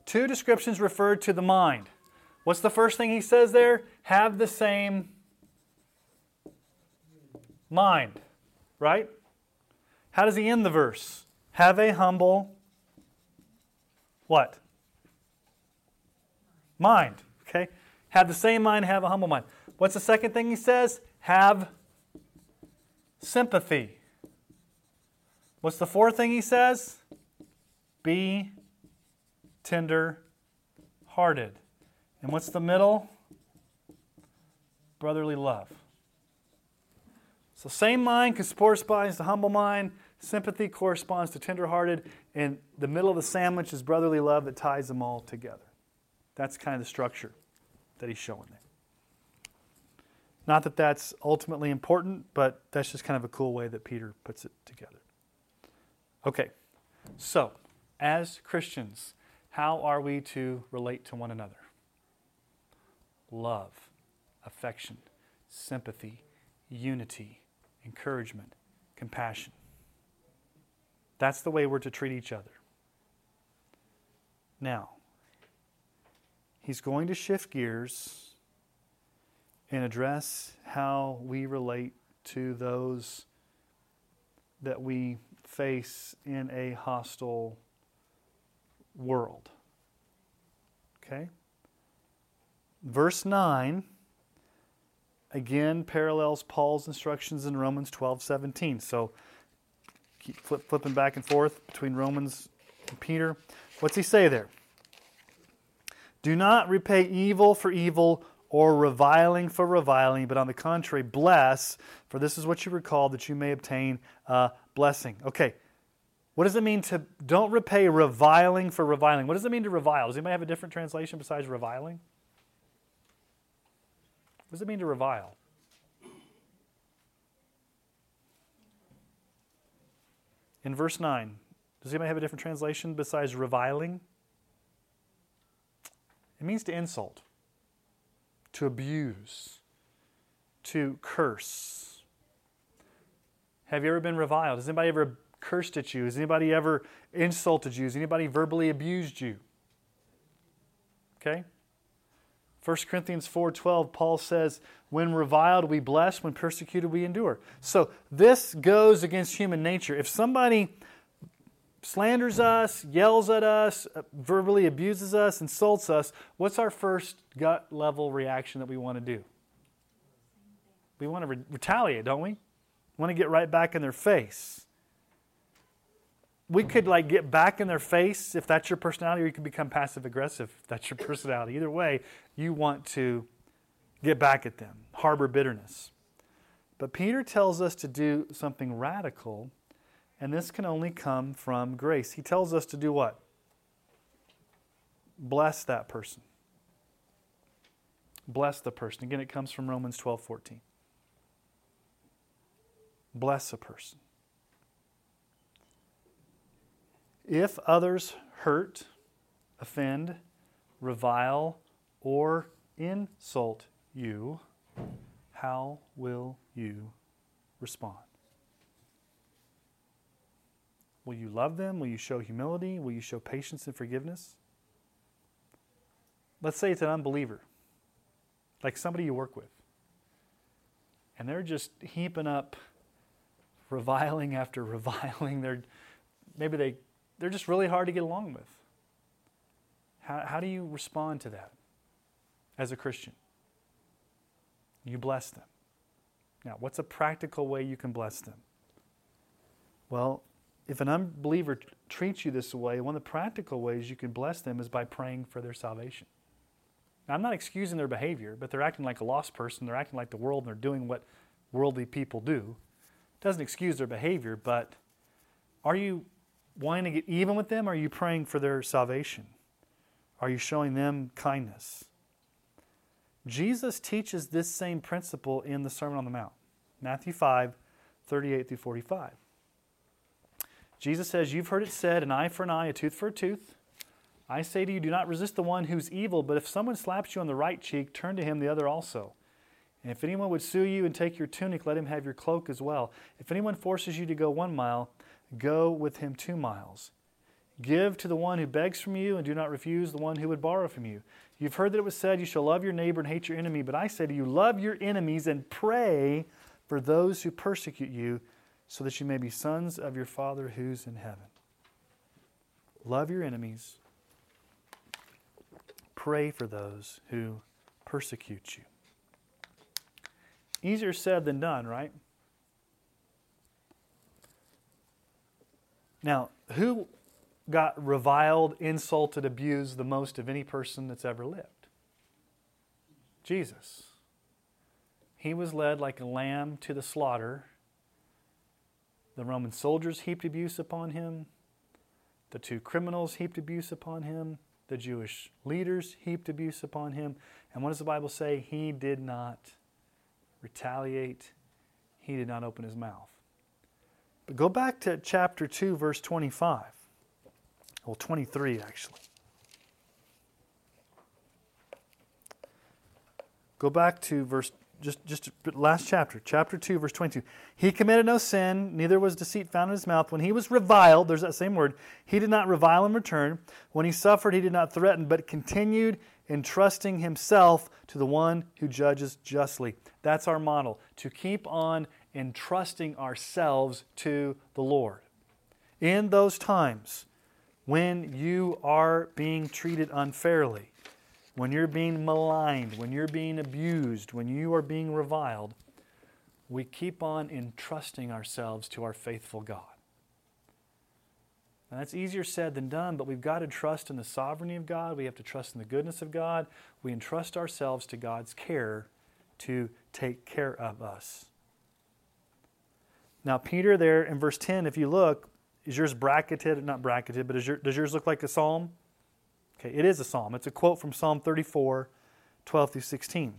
Two descriptions refer to the mind. What's the first thing he says there? Have the same mind, right? How does he end the verse? Have a humble what? Mind. Okay? Have the same mind, have a humble mind. What's the second thing he says? Have sympathy. What's the fourth thing he says? Be tender hearted. And what's the middle? Brotherly love. So, same mind corresponds to humble mind, sympathy corresponds to tenderhearted, and the middle of the sandwich is brotherly love that ties them all together. That's kind of the structure that he's showing there. Not that that's ultimately important, but that's just kind of a cool way that Peter puts it together. Okay, so as Christians, how are we to relate to one another? Love, affection, sympathy, unity, encouragement, compassion. That's the way we're to treat each other. Now, he's going to shift gears and address how we relate to those that we face in a hostile world. Okay? Verse 9 again parallels Paul's instructions in Romans 12 17. So keep flip, flipping back and forth between Romans and Peter. What's he say there? Do not repay evil for evil or reviling for reviling, but on the contrary, bless, for this is what you recall that you may obtain a blessing. Okay, what does it mean to don't repay reviling for reviling? What does it mean to revile? Does anybody have a different translation besides reviling? What does it mean to revile? In verse 9, does anybody have a different translation besides reviling? It means to insult, to abuse, to curse. Have you ever been reviled? Has anybody ever cursed at you? Has anybody ever insulted you? Has anybody verbally abused you? Okay? 1 Corinthians 4:12 Paul says, "When reviled we bless, when persecuted we endure." So this goes against human nature. If somebody slanders us, yells at us, uh, verbally abuses us, insults us, what's our first gut level reaction that we want to do? We want to re- retaliate, don't we? we? Want to get right back in their face. We could like get back in their face if that's your personality, or you could become passive aggressive if that's your personality. Either way, you want to get back at them, harbor bitterness. But Peter tells us to do something radical and this can only come from grace. He tells us to do what? Bless that person. Bless the person. Again, it comes from Romans 12 14. Bless a person. If others hurt, offend, revile, or insult you, how will you respond? Will you love them? Will you show humility? Will you show patience and forgiveness? Let's say it's an unbeliever, like somebody you work with, and they're just heaping up reviling after reviling. They're maybe they they're just really hard to get along with. How, how do you respond to that as a Christian? You bless them. Now, what's a practical way you can bless them? Well, if an unbeliever treats you this way, one of the practical ways you can bless them is by praying for their salvation. Now, I'm not excusing their behavior, but they're acting like a lost person. They're acting like the world and they're doing what worldly people do. It doesn't excuse their behavior, but are you wanting to get even with them? Are you praying for their salvation? Are you showing them kindness? Jesus teaches this same principle in the Sermon on the Mount, Matthew 5 38 through 45. Jesus says, You've heard it said, an eye for an eye, a tooth for a tooth. I say to you, do not resist the one who's evil, but if someone slaps you on the right cheek, turn to him the other also. And if anyone would sue you and take your tunic, let him have your cloak as well. If anyone forces you to go one mile, go with him two miles. Give to the one who begs from you, and do not refuse the one who would borrow from you. You've heard that it was said, You shall love your neighbor and hate your enemy. But I say to you, love your enemies and pray for those who persecute you so that you may be sons of your Father who's in heaven. Love your enemies. Pray for those who persecute you. Easier said than done, right? Now, who got reviled, insulted, abused the most of any person that's ever lived? Jesus. He was led like a lamb to the slaughter. The Roman soldiers heaped abuse upon him. The two criminals heaped abuse upon him. The Jewish leaders heaped abuse upon him. And what does the Bible say? He did not retaliate, he did not open his mouth. But go back to chapter 2, verse 25. Well, 23, actually. Go back to verse just just last chapter, chapter 2, verse 22. He committed no sin, neither was deceit found in his mouth. When he was reviled, there's that same word, he did not revile in return. When he suffered, he did not threaten, but continued entrusting himself to the one who judges justly. That's our model, to keep on entrusting ourselves to the Lord. In those times when you are being treated unfairly, when you're being maligned, when you're being abused, when you are being reviled, we keep on entrusting ourselves to our faithful God. Now, that's easier said than done, but we've got to trust in the sovereignty of God. We have to trust in the goodness of God. We entrust ourselves to God's care to take care of us. Now, Peter, there in verse 10, if you look, is yours bracketed? Not bracketed, but your, does yours look like a psalm? Okay, it is a psalm. It's a quote from Psalm 34, 12 through 16.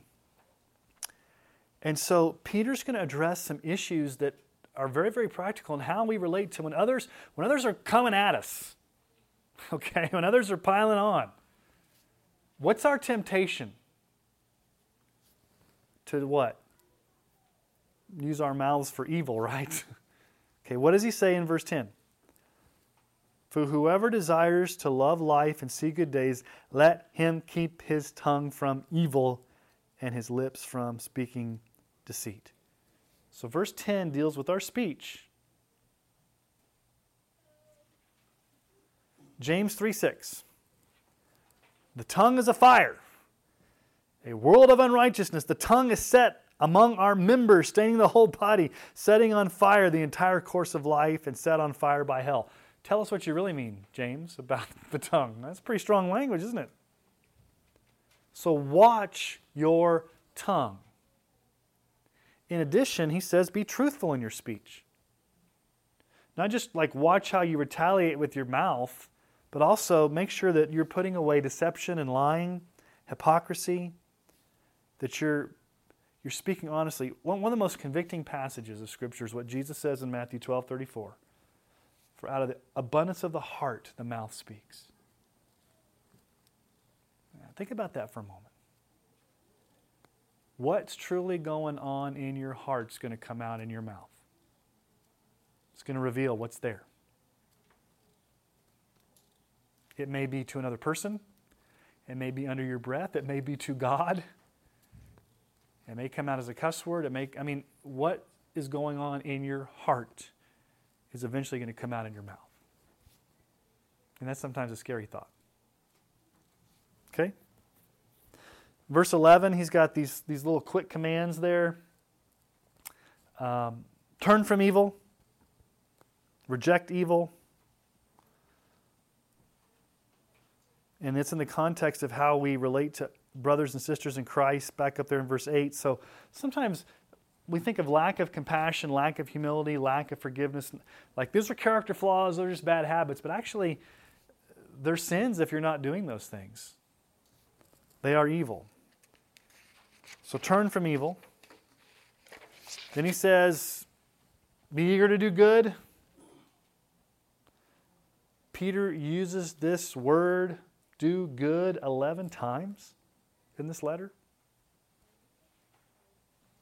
And so Peter's going to address some issues that are very, very practical in how we relate to when others, when others are coming at us, okay, when others are piling on. What's our temptation? To what? Use our mouths for evil, right? okay, what does he say in verse 10? For whoever desires to love life and see good days, let him keep his tongue from evil and his lips from speaking deceit. So, verse 10 deals with our speech. James 3 6. The tongue is a fire, a world of unrighteousness. The tongue is set among our members, staining the whole body, setting on fire the entire course of life, and set on fire by hell. Tell us what you really mean, James, about the tongue. That's pretty strong language, isn't it? So watch your tongue. In addition, he says, be truthful in your speech. Not just like watch how you retaliate with your mouth, but also make sure that you're putting away deception and lying, hypocrisy, that you're, you're speaking honestly. One, one of the most convicting passages of Scripture is what Jesus says in Matthew 12 34. For out of the abundance of the heart, the mouth speaks. Think about that for a moment what's truly going on in your heart is going to come out in your mouth. It's going to reveal what's there. It may be to another person, it may be under your breath, it may be to God. It may come out as a cuss word. It may, I mean, what is going on in your heart is eventually going to come out in your mouth. And that's sometimes a scary thought. Okay? Verse 11, he's got these, these little quick commands there. Um, turn from evil, reject evil. And it's in the context of how we relate to brothers and sisters in Christ, back up there in verse 8. So sometimes we think of lack of compassion, lack of humility, lack of forgiveness. Like these are character flaws, they're just bad habits, but actually, they're sins if you're not doing those things. They are evil. So turn from evil. Then he says, Be eager to do good. Peter uses this word, do good, 11 times in this letter.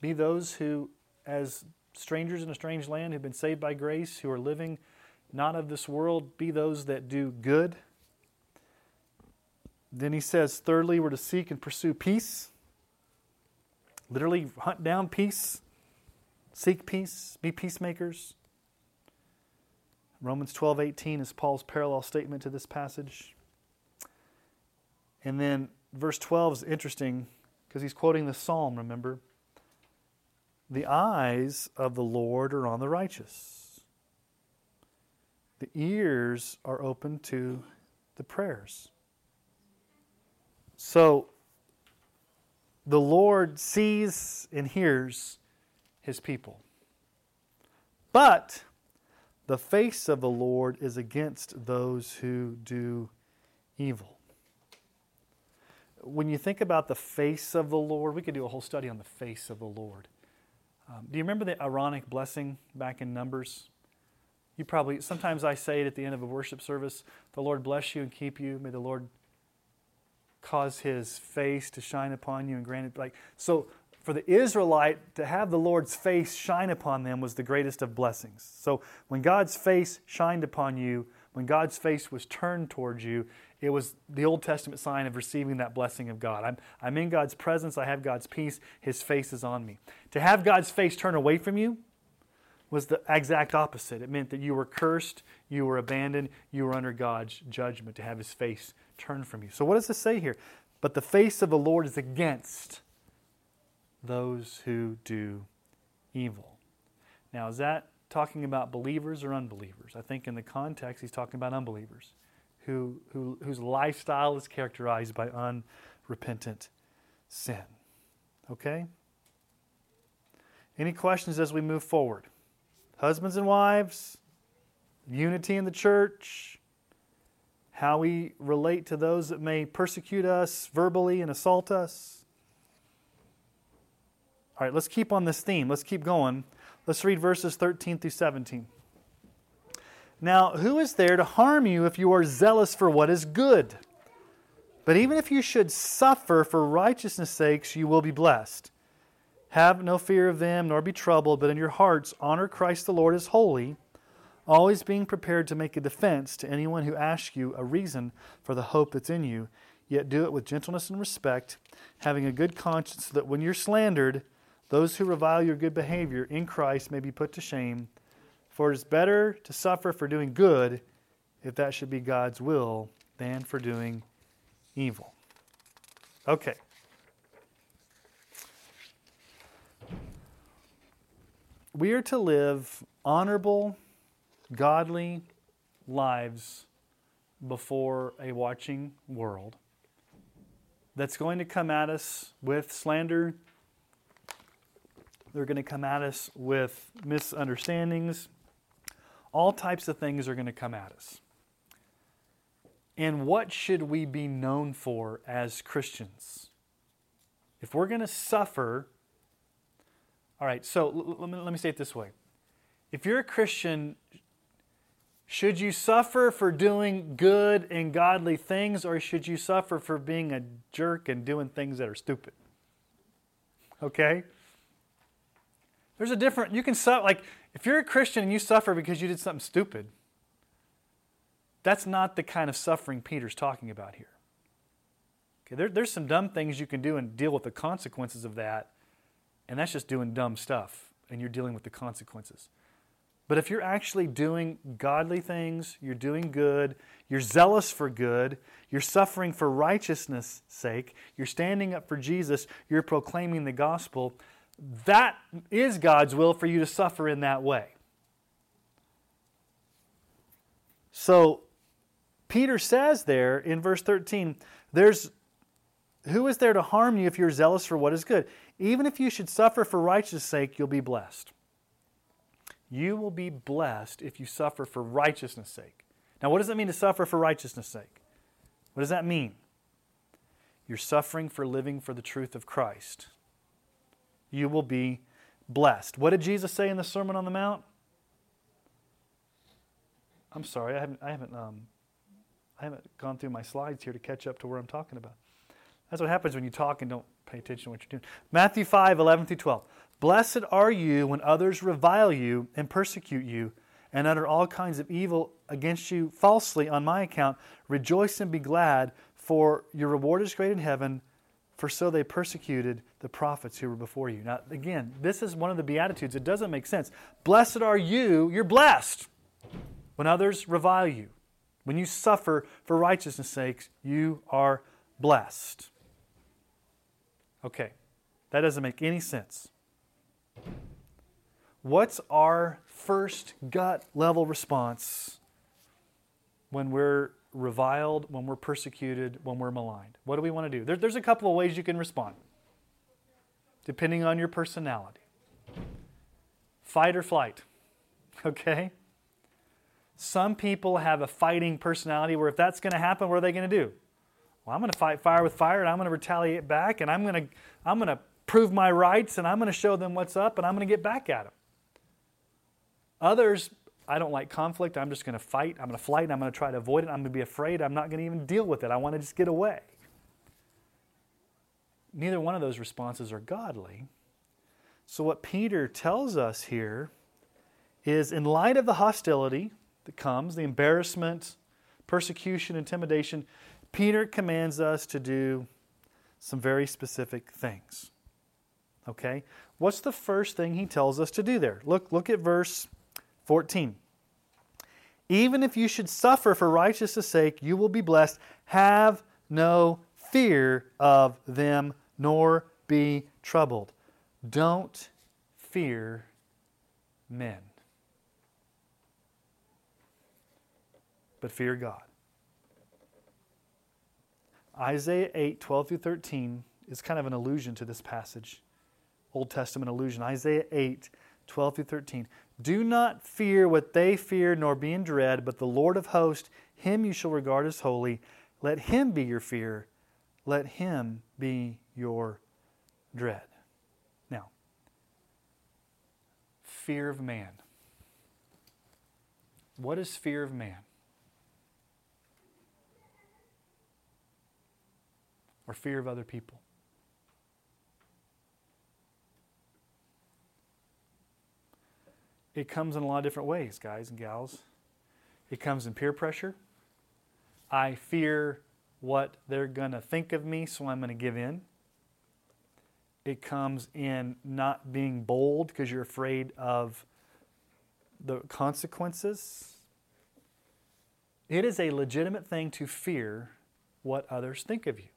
Be those who, as strangers in a strange land, who've been saved by grace, who are living not of this world, be those that do good. Then he says, thirdly, we're to seek and pursue peace. Literally, hunt down peace, seek peace, be peacemakers. Romans 12, 18 is Paul's parallel statement to this passage. And then verse 12 is interesting because he's quoting the psalm, remember? The eyes of the Lord are on the righteous, the ears are open to the prayers. So the Lord sees and hears his people. But the face of the Lord is against those who do evil. When you think about the face of the Lord, we could do a whole study on the face of the Lord. Um, do you remember the Aaronic blessing back in Numbers? You probably, sometimes I say it at the end of a worship service the Lord bless you and keep you. May the Lord cause his face to shine upon you and grant it. Like, so for the Israelite to have the Lord's face shine upon them was the greatest of blessings. So when God's face shined upon you, when God's face was turned towards you, it was the Old Testament sign of receiving that blessing of God. I'm, I'm in God's presence, I have God's peace, His face is on me. To have God's face turn away from you was the exact opposite. It meant that you were cursed, you were abandoned, you were under God's judgment to have His face turn from you. So, what does this say here? But the face of the Lord is against those who do evil. Now, is that talking about believers or unbelievers? I think in the context, he's talking about unbelievers who, who, whose lifestyle is characterized by unrepentant sin. Okay? Any questions as we move forward? Husbands and wives, unity in the church, how we relate to those that may persecute us verbally and assault us. All right, let's keep on this theme. Let's keep going. Let's read verses 13 through 17. Now, who is there to harm you if you are zealous for what is good? But even if you should suffer for righteousness' sakes, you will be blessed. Have no fear of them, nor be troubled, but in your hearts honor Christ the Lord as holy, always being prepared to make a defense to anyone who asks you a reason for the hope that's in you, yet do it with gentleness and respect, having a good conscience, so that when you're slandered, those who revile your good behavior in Christ may be put to shame. For it is better to suffer for doing good, if that should be God's will, than for doing evil. Okay. We are to live honorable, godly lives before a watching world that's going to come at us with slander, they're going to come at us with misunderstandings. All types of things are going to come at us. And what should we be known for as Christians? If we're going to suffer, all right, so let me, let me say it this way. If you're a Christian, should you suffer for doing good and godly things, or should you suffer for being a jerk and doing things that are stupid? Okay? There's a different, you can suffer, like, if you're a Christian and you suffer because you did something stupid, that's not the kind of suffering Peter's talking about here. Okay, there, there's some dumb things you can do and deal with the consequences of that, and that's just doing dumb stuff, and you're dealing with the consequences. But if you're actually doing godly things, you're doing good, you're zealous for good, you're suffering for righteousness' sake, you're standing up for Jesus, you're proclaiming the gospel, that is God's will for you to suffer in that way. So, Peter says there in verse 13, there's who is there to harm you if you're zealous for what is good? Even if you should suffer for righteousness' sake, you'll be blessed. You will be blessed if you suffer for righteousness' sake. Now, what does it mean to suffer for righteousness' sake? What does that mean? You're suffering for living for the truth of Christ you will be blessed. What did Jesus say in the Sermon on the Mount? I'm sorry, I haven't, I haven't, um, I haven't gone through my slides here to catch up to where I'm talking about. That's what happens when you talk and don't pay attention to what you're doing. Matthew 5, 11 through 12. Blessed are you when others revile you and persecute you and utter all kinds of evil against you falsely on my account. Rejoice and be glad, for your reward is great in heaven for so they persecuted the prophets who were before you. Now, again, this is one of the Beatitudes. It doesn't make sense. Blessed are you, you're blessed. When others revile you, when you suffer for righteousness' sakes, you are blessed. Okay, that doesn't make any sense. What's our first gut level response when we're reviled, when we're persecuted, when we're maligned? What do we want to do? There, there's a couple of ways you can respond, depending on your personality fight or flight. Okay? Some people have a fighting personality where if that's going to happen, what are they going to do? Well, I'm going to fight fire with fire and I'm going to retaliate back and I'm going to, I'm going to prove my rights and I'm going to show them what's up and I'm going to get back at them. Others, I don't like conflict. I'm just going to fight. I'm going to flight I'm going to try to avoid it. I'm going to be afraid. I'm not going to even deal with it. I want to just get away. Neither one of those responses are godly. So, what Peter tells us here is in light of the hostility that comes, the embarrassment, persecution, intimidation, Peter commands us to do some very specific things. Okay? What's the first thing he tells us to do there? Look, look at verse 14. Even if you should suffer for righteousness' sake, you will be blessed. Have no fear of them, nor be troubled. Don't fear men, but fear God. Isaiah 8, 12 through 13 is kind of an allusion to this passage. Old Testament allusion. Isaiah 8, 12 through 13. Do not fear what they fear, nor be in dread, but the Lord of hosts, him you shall regard as holy. Let him be your fear. Let him be your dread. Now, fear of man. What is fear of man? Or fear of other people? It comes in a lot of different ways, guys and gals. It comes in peer pressure. I fear what they're going to think of me, so I'm going to give in. It comes in not being bold because you're afraid of the consequences. It is a legitimate thing to fear what others think of you.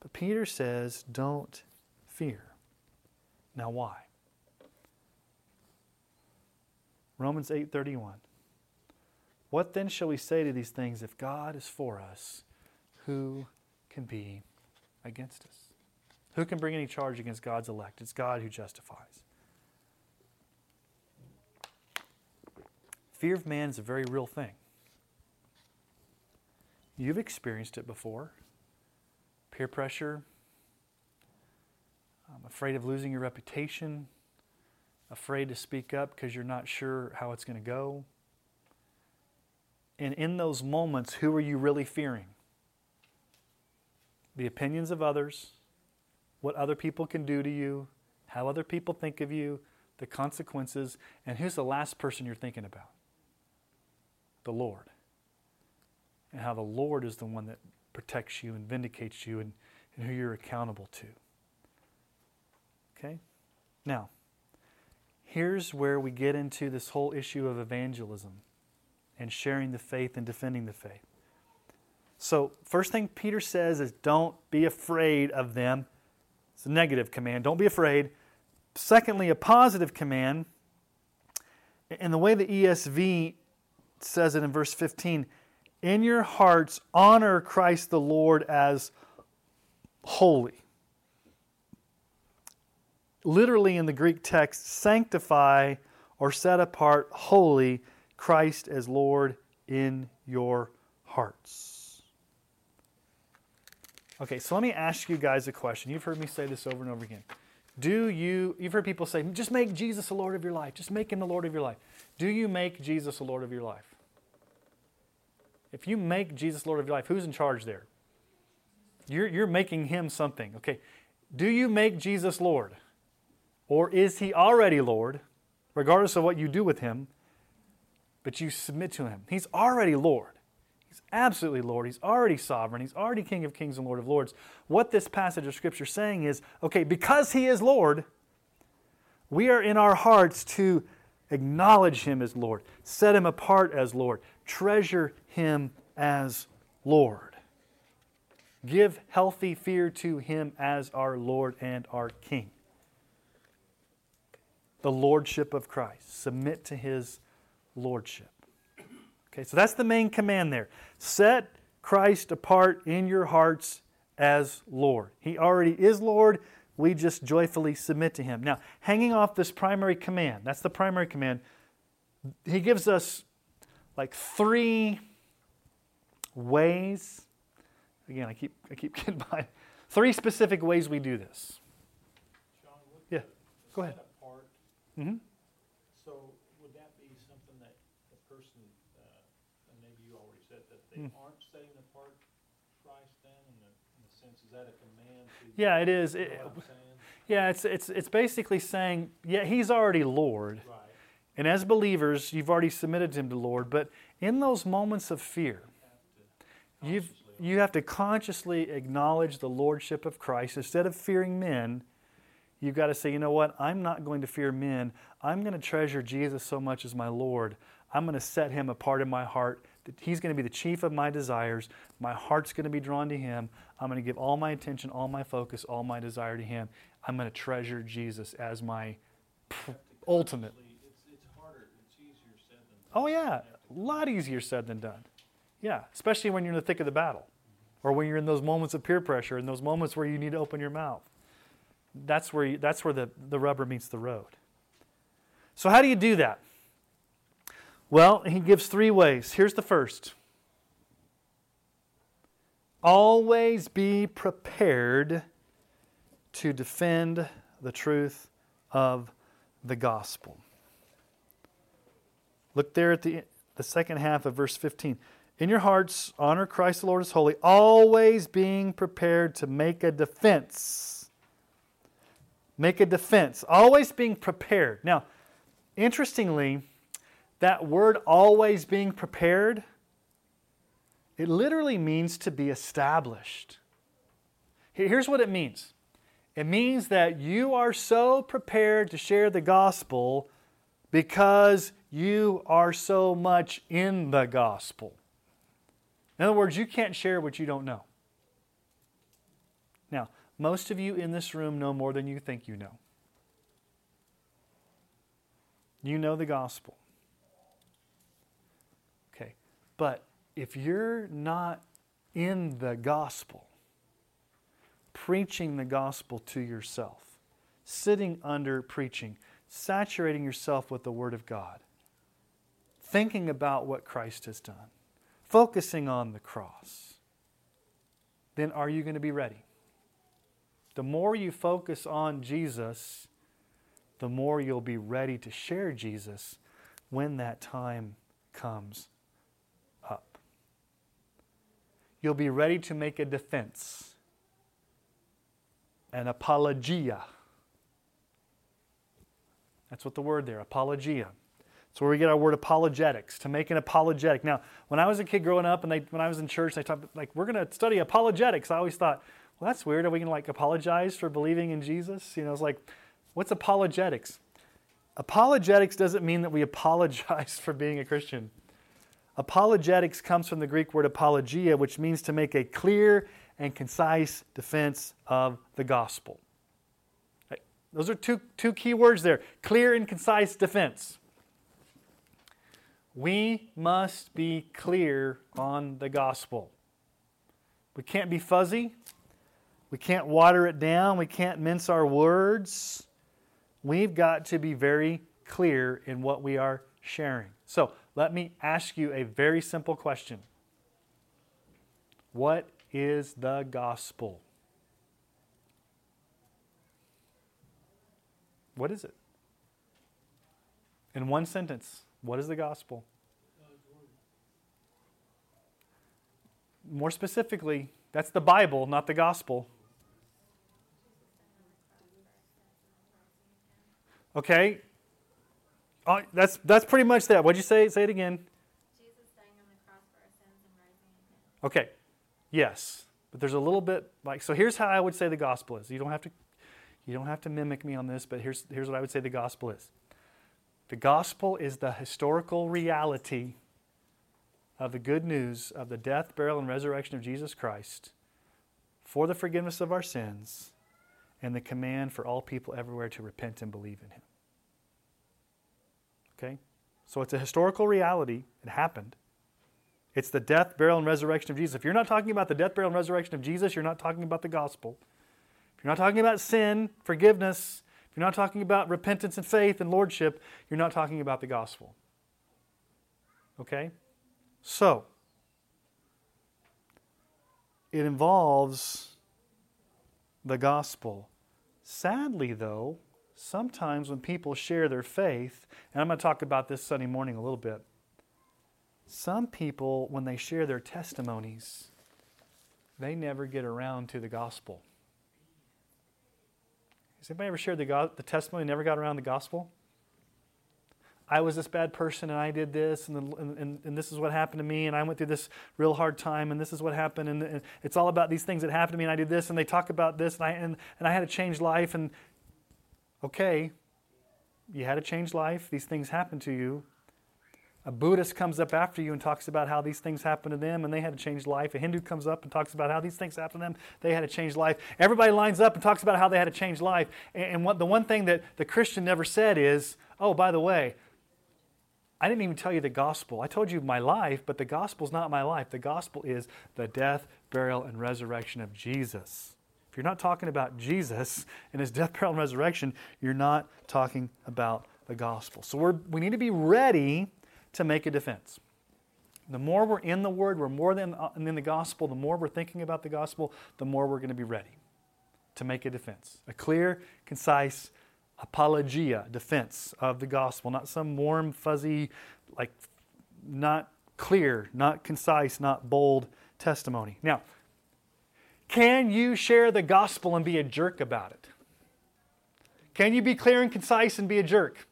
But Peter says, don't fear. Now, why? Romans 8:31. What then shall we say to these things if God is for us, who can be against us? Who can bring any charge against God's elect? It's God who justifies. Fear of man is a very real thing. You've experienced it before. Peer pressure. I'm afraid of losing your reputation afraid to speak up because you're not sure how it's going to go. And in those moments, who are you really fearing? The opinions of others, what other people can do to you, how other people think of you, the consequences, and who's the last person you're thinking about? The Lord. And how the Lord is the one that protects you and vindicates you and, and who you're accountable to. Okay? Now, here's where we get into this whole issue of evangelism and sharing the faith and defending the faith. So, first thing Peter says is don't be afraid of them. It's a negative command. Don't be afraid. Secondly, a positive command. And the way the ESV says it in verse 15 in your hearts, honor Christ the Lord as holy literally in the Greek text, sanctify or set apart holy Christ as Lord in your hearts. Okay, so let me ask you guys a question. You've heard me say this over and over again. Do you, you've heard people say, just make Jesus the Lord of your life. Just make him the Lord of your life. Do you make Jesus the Lord of your life? If you make Jesus Lord of your life, who's in charge there? You're, you're making him something. Okay. Do you make Jesus Lord? Or is he already Lord, regardless of what you do with him, but you submit to him? He's already Lord. He's absolutely Lord. He's already sovereign. He's already King of kings and Lord of lords. What this passage of Scripture is saying is okay, because he is Lord, we are in our hearts to Acknowledge him as Lord. Set him apart as Lord. Treasure him as Lord. Give healthy fear to him as our Lord and our King. The lordship of Christ. Submit to his lordship. Okay, so that's the main command there. Set Christ apart in your hearts as Lord. He already is Lord. We just joyfully submit to him. Now, hanging off this primary command, that's the primary command, he gives us like three ways. Again, I keep I keep getting by. Three specific ways we do this. Would Yeah, go ahead. Set apart, hmm so would that be something that the person, uh, and maybe you already said that they Mm. aren't setting apart Christ then, in the, in the sense, is that a command to? Yeah, it is. You It- know what I'm saying? yeah, it's it's it's basically saying, yeah, he's already Lord. Right, And as believers, you've already submitted him to Lord, but in those moments of fear, have to you've, consciously, you have to consciously acknowledge the lordship of Christ. Instead of fearing men, you've got to say, you know what? I'm not going to fear men. I'm going to treasure Jesus so much as my Lord. I'm going to set him apart in my heart. That He's going to be the chief of my desires. My heart's going to be drawn to him. I'm going to give all my attention, all my focus, all my desire to him. I'm going to treasure Jesus as my ultimate. it's, it's harder, it's easier said than. Oh, yeah. A lot easier said than done. Yeah, especially when you're in the thick of the battle or when you're in those moments of peer pressure and those moments where you need to open your mouth. That's where, you, that's where the, the rubber meets the road. So, how do you do that? Well, he gives three ways. Here's the first always be prepared to defend the truth of the gospel. Look there at the, the second half of verse 15. In your hearts, honor Christ the Lord as holy, always being prepared to make a defense. Make a defense. Always being prepared. Now, interestingly, that word always being prepared, it literally means to be established. Here's what it means it means that you are so prepared to share the gospel because you are so much in the gospel. In other words, you can't share what you don't know. Most of you in this room know more than you think you know. You know the gospel. Okay, but if you're not in the gospel, preaching the gospel to yourself, sitting under preaching, saturating yourself with the Word of God, thinking about what Christ has done, focusing on the cross, then are you going to be ready? The more you focus on Jesus, the more you'll be ready to share Jesus when that time comes up. You'll be ready to make a defense, an apologia. That's what the word there, apologia. It's where we get our word apologetics, to make an apologetic. Now, when I was a kid growing up and they, when I was in church, they talked like, we're going to study apologetics. I always thought, well, that's weird. Are we going to like apologize for believing in Jesus? You know, it's like, what's apologetics? Apologetics doesn't mean that we apologize for being a Christian. Apologetics comes from the Greek word apologia, which means to make a clear and concise defense of the gospel. Those are two, two key words there clear and concise defense. We must be clear on the gospel. We can't be fuzzy. We can't water it down. We can't mince our words. We've got to be very clear in what we are sharing. So let me ask you a very simple question What is the gospel? What is it? In one sentence, what is the gospel? More specifically, that's the Bible, not the gospel. Okay? Uh, that's, that's pretty much that. What'd you say? Say it again. Jesus dying on the cross for our sins and rising again. Okay. Yes. But there's a little bit like so here's how I would say the gospel is. You don't have to you don't have to mimic me on this, but here's here's what I would say the gospel is. The gospel is the historical reality of the good news of the death, burial, and resurrection of Jesus Christ for the forgiveness of our sins and the command for all people everywhere to repent and believe in Him. Okay? So it's a historical reality. It happened. It's the death, burial, and resurrection of Jesus. If you're not talking about the death, burial, and resurrection of Jesus, you're not talking about the gospel. If you're not talking about sin, forgiveness, if you're not talking about repentance and faith and lordship, you're not talking about the gospel. Okay? So, it involves the gospel. Sadly, though, sometimes when people share their faith, and I'm going to talk about this Sunday morning a little bit, some people, when they share their testimonies, they never get around to the gospel. Has anybody ever shared the, go- the testimony and never got around the gospel? I was this bad person and I did this and, the, and, and, this is what happened to me and I went through this real hard time and this is what happened and, and, it's all about these things that happened to me and I did this and they talk about this and I, and, and I had to change life and okay, you had to change life. These things happened to you. A Buddhist comes up after you and talks about how these things happened to them and they had to change life. A Hindu comes up and talks about how these things happened to them, they had to change life. Everybody lines up and talks about how they had to change life. And, and what, the one thing that the Christian never said is, oh, by the way, I didn't even tell you the gospel. I told you my life, but the gospel is not my life. The gospel is the death, burial, and resurrection of Jesus. If you're not talking about Jesus and his death, burial, and resurrection, you're not talking about the gospel. So we're, we need to be ready to make a defense. The more we're in the Word, we're more than uh, in the gospel, the more we're thinking about the gospel, the more we're going to be ready to make a defense. A clear, concise, apologia, defense of the gospel, not some warm, fuzzy, like not clear, not concise, not bold testimony. Now, can you share the gospel and be a jerk about it? Can you be clear and concise and be a jerk?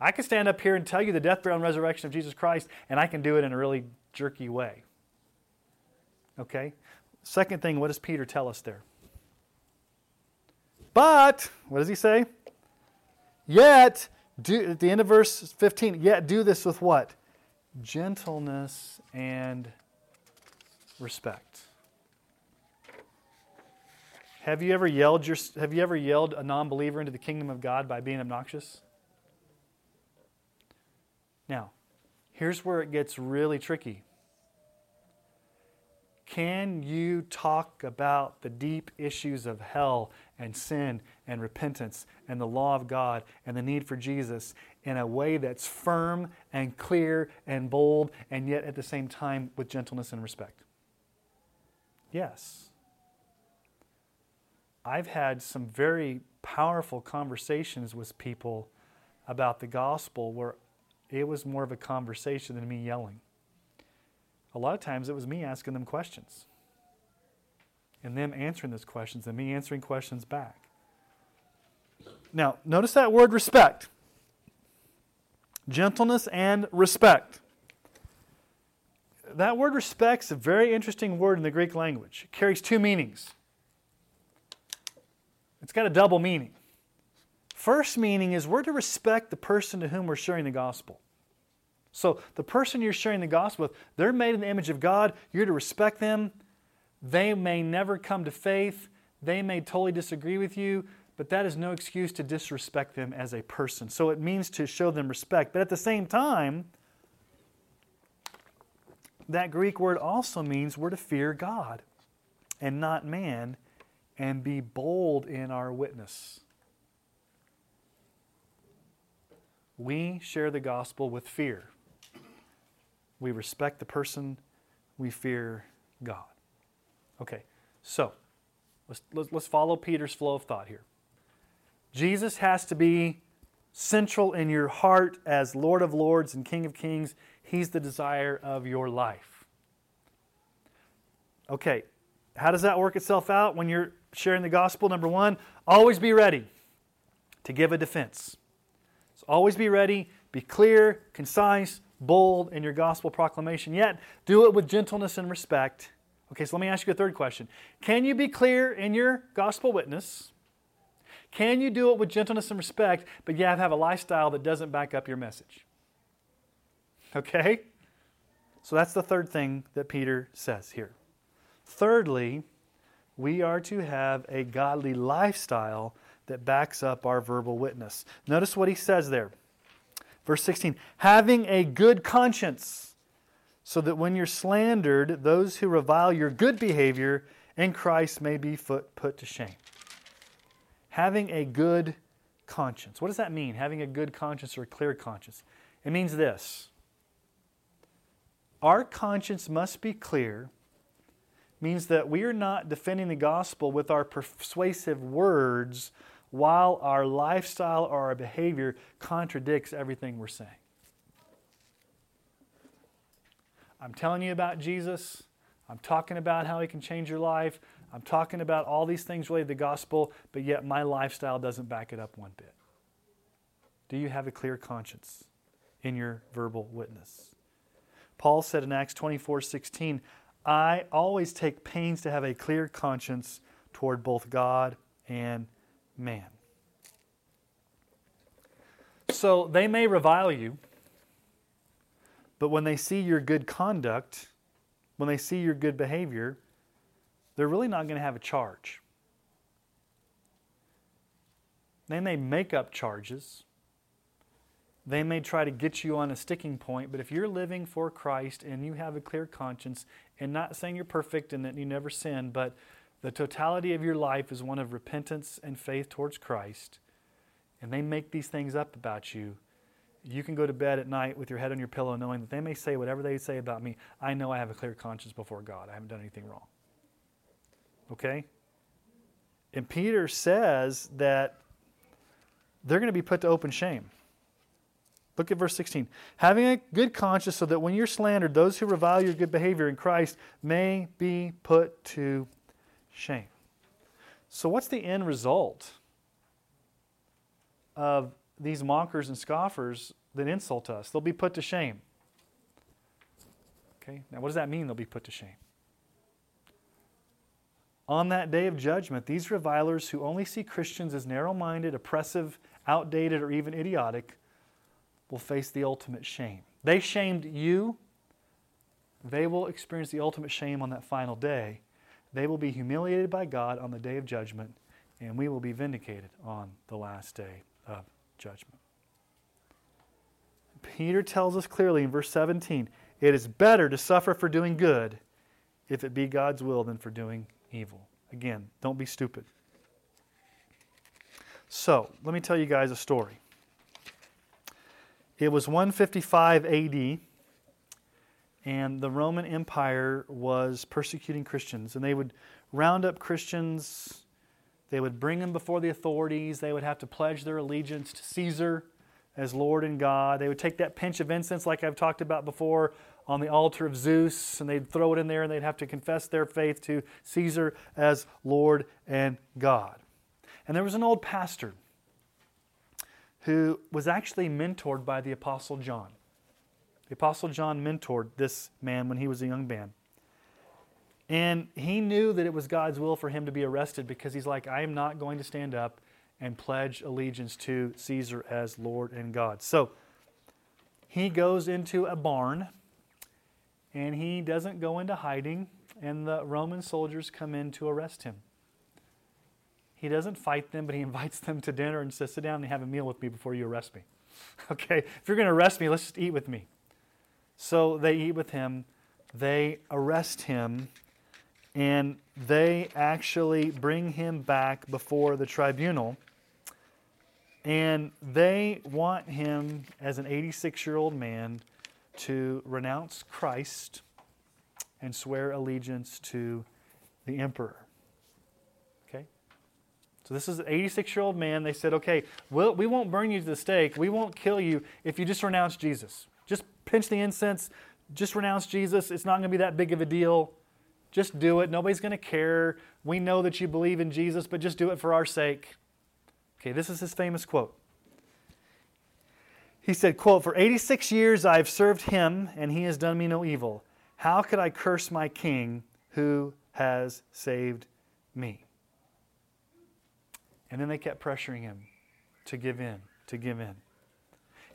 I can stand up here and tell you the death, burial, and resurrection of Jesus Christ, and I can do it in a really jerky way. Okay? Second thing, what does Peter tell us there? But, what does he say? Yet, do, at the end of verse 15, yet do this with what? Gentleness and respect. Have you ever yelled your, have you ever yelled a non-believer into the kingdom of God by being obnoxious? Now, here's where it gets really tricky. Can you talk about the deep issues of hell and sin and repentance and the law of God and the need for Jesus in a way that's firm and clear and bold and yet at the same time with gentleness and respect? Yes. I've had some very powerful conversations with people about the gospel where it was more of a conversation than me yelling. A lot of times it was me asking them questions and them answering those questions and me answering questions back. Now, notice that word respect gentleness and respect. That word respect is a very interesting word in the Greek language. It carries two meanings. It's got a double meaning. First meaning is we're to respect the person to whom we're sharing the gospel. So the person you're sharing the gospel with, they're made in the image of God. You're to respect them. They may never come to faith. They may totally disagree with you, but that is no excuse to disrespect them as a person. So it means to show them respect. But at the same time, that Greek word also means we're to fear God and not man and be bold in our witness. We share the gospel with fear. We respect the person, we fear God. Okay, so let's, let's follow Peter's flow of thought here. Jesus has to be central in your heart as Lord of Lords and King of Kings. He's the desire of your life. Okay, how does that work itself out when you're sharing the gospel? Number one, always be ready to give a defense. So always be ready, be clear, concise, bold in your gospel proclamation, yet do it with gentleness and respect. Okay, so let me ask you a third question. Can you be clear in your gospel witness? Can you do it with gentleness and respect, but to have a lifestyle that doesn't back up your message? Okay? So that's the third thing that Peter says here. Thirdly, we are to have a godly lifestyle that backs up our verbal witness. Notice what he says there. Verse 16 having a good conscience, so that when you're slandered, those who revile your good behavior in Christ may be put, to shame. Having a good conscience. What does that mean, having a good conscience or a clear conscience? It means this our conscience must be clear means that we are not defending the gospel with our persuasive words while our lifestyle or our behavior contradicts everything we're saying. I'm telling you about Jesus. I'm talking about how he can change your life. I'm talking about all these things related to the gospel, but yet my lifestyle doesn't back it up one bit. Do you have a clear conscience in your verbal witness? Paul said in Acts 24 16, I always take pains to have a clear conscience toward both God and man. So they may revile you, but when they see your good conduct, when they see your good behavior, they're really not going to have a charge. They may make up charges. They may try to get you on a sticking point, but if you're living for Christ and you have a clear conscience, and not saying you're perfect and that you never sin, but the totality of your life is one of repentance and faith towards Christ, and they make these things up about you, you can go to bed at night with your head on your pillow knowing that they may say whatever they say about me. I know I have a clear conscience before God. I haven't done anything wrong. Okay? And Peter says that they're going to be put to open shame. Look at verse 16. Having a good conscience so that when you're slandered, those who revile your good behavior in Christ may be put to shame. So, what's the end result of these mockers and scoffers that insult us? They'll be put to shame. Okay, now what does that mean, they'll be put to shame? On that day of judgment, these revilers who only see Christians as narrow minded, oppressive, outdated, or even idiotic will face the ultimate shame. They shamed you, they will experience the ultimate shame on that final day. They will be humiliated by God on the day of judgment, and we will be vindicated on the last day of judgment. Peter tells us clearly in verse 17 it is better to suffer for doing good if it be God's will than for doing evil. Again, don't be stupid. So, let me tell you guys a story. It was 155 AD, and the Roman Empire was persecuting Christians. And they would round up Christians, they would bring them before the authorities, they would have to pledge their allegiance to Caesar as Lord and God. They would take that pinch of incense, like I've talked about before, on the altar of Zeus, and they'd throw it in there, and they'd have to confess their faith to Caesar as Lord and God. And there was an old pastor who was actually mentored by the Apostle John. The Apostle John mentored this man when he was a young man. And he knew that it was God's will for him to be arrested because he's like, I am not going to stand up and pledge allegiance to Caesar as Lord and God. So he goes into a barn and he doesn't go into hiding, and the Roman soldiers come in to arrest him. He doesn't fight them, but he invites them to dinner and says, Sit down and have a meal with me before you arrest me. okay, if you're going to arrest me, let's just eat with me. So they eat with him, they arrest him, and they actually bring him back before the tribunal. And they want him, as an 86 year old man, to renounce Christ and swear allegiance to the emperor. Okay? So this is an 86 year old man. They said, okay, we'll, we won't burn you to the stake. We won't kill you if you just renounce Jesus. Just pinch the incense, just renounce Jesus. It's not going to be that big of a deal. Just do it. Nobody's going to care. We know that you believe in Jesus, but just do it for our sake. Okay, this is his famous quote. He said, quote, For 86 years I have served him, and he has done me no evil. How could I curse my king who has saved me? And then they kept pressuring him to give in, to give in.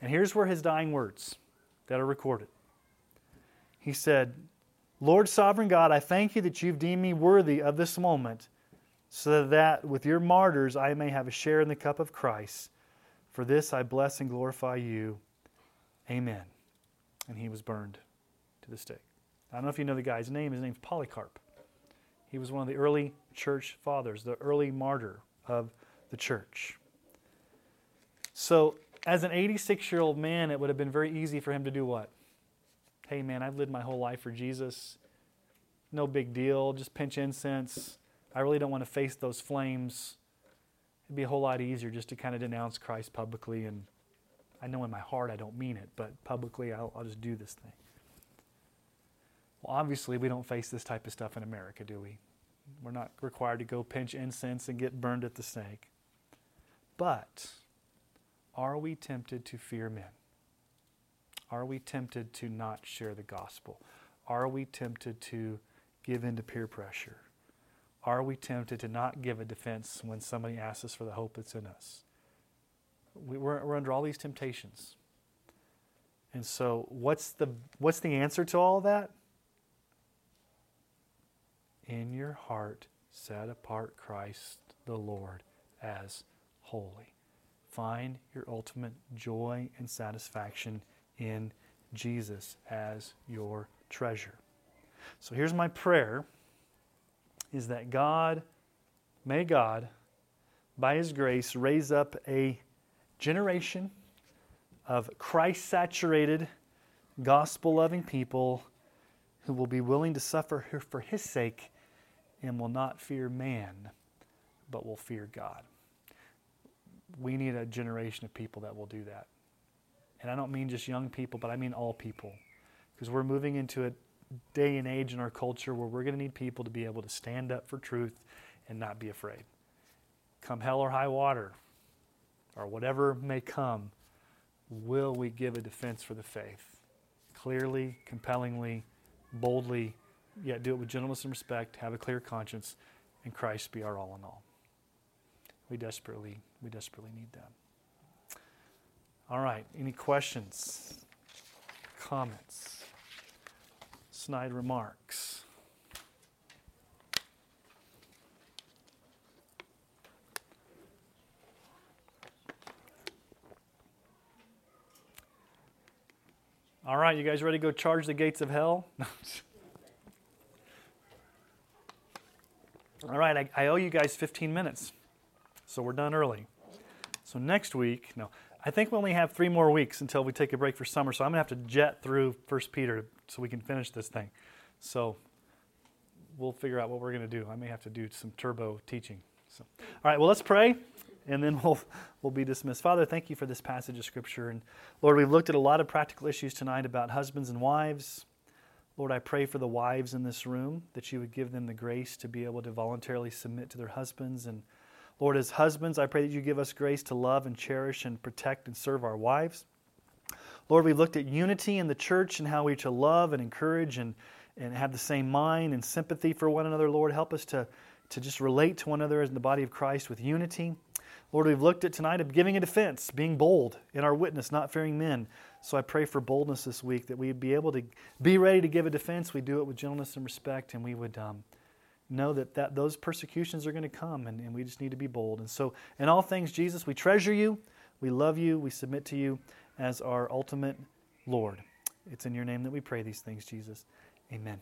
And here's where his dying words that are recorded. He said, Lord sovereign God, I thank you that you've deemed me worthy of this moment, so that with your martyrs I may have a share in the cup of Christ. For this I bless and glorify you. Amen. And he was burned to the stake. I don't know if you know the guy's name. His name's Polycarp. He was one of the early church fathers, the early martyr of the church. So, as an 86 year old man, it would have been very easy for him to do what? Hey, man, I've lived my whole life for Jesus. No big deal. Just pinch incense. I really don't want to face those flames. It'd be a whole lot easier just to kind of denounce Christ publicly. And I know in my heart I don't mean it, but publicly I'll, I'll just do this thing. Well, obviously, we don't face this type of stuff in America, do we? We're not required to go pinch incense and get burned at the stake. But are we tempted to fear men? Are we tempted to not share the gospel? Are we tempted to give in to peer pressure? Are we tempted to not give a defense when somebody asks us for the hope that's in us? We, we're, we're under all these temptations. And so, what's the, what's the answer to all that? In your heart, set apart Christ the Lord as holy. Find your ultimate joy and satisfaction in Jesus as your treasure. So here's my prayer is that God may God by his grace raise up a generation of Christ saturated gospel loving people who will be willing to suffer for his sake and will not fear man but will fear God. We need a generation of people that will do that. And I don't mean just young people, but I mean all people. Because we're moving into a day and age in our culture where we're going to need people to be able to stand up for truth and not be afraid. Come hell or high water, or whatever may come, will we give a defense for the faith? Clearly, compellingly, boldly, yet do it with gentleness and respect, have a clear conscience, and Christ be our all in all. We desperately, we desperately need that. All right, any questions, comments, snide remarks? All right, you guys ready to go charge the gates of hell? All right, I, I, owe you guys 15 minutes, so we're done early. So next week, no, I think we only have three more weeks until we take a break for summer, so I'm to have to jet through First Peter so we can finish this thing. So we'll figure out what we're to do. I may have to do some turbo teaching. So, all right, well, let's pray, and then we'll, we'll be dismissed. Father, thank you for this passage of Scripture. And Lord, we've looked at a lot of practical issues tonight about husbands and wives. Lord, I pray for the wives in this room that you would give them the grace to be able to voluntarily submit to their husbands and Lord, as husbands, I pray that you give us grace to love and cherish and protect and serve our wives. Lord, we've looked at unity in the church and how we to love and encourage and, and have the same mind and sympathy for one another. Lord, help us to, to just relate to one another as in the body of Christ with unity. Lord, we've looked at tonight of giving a defense, being bold in our witness, not fearing men. So I pray for boldness this week that we'd be able to be ready to give a defense. We do it with gentleness and respect, and we would. Um, know that, that those persecutions are going to come and, and we just need to be bold. And so, in all things, Jesus, we treasure you, we love you, we submit to you as our ultimate Lord. It's in your name that we pray these things, Jesus. Amen.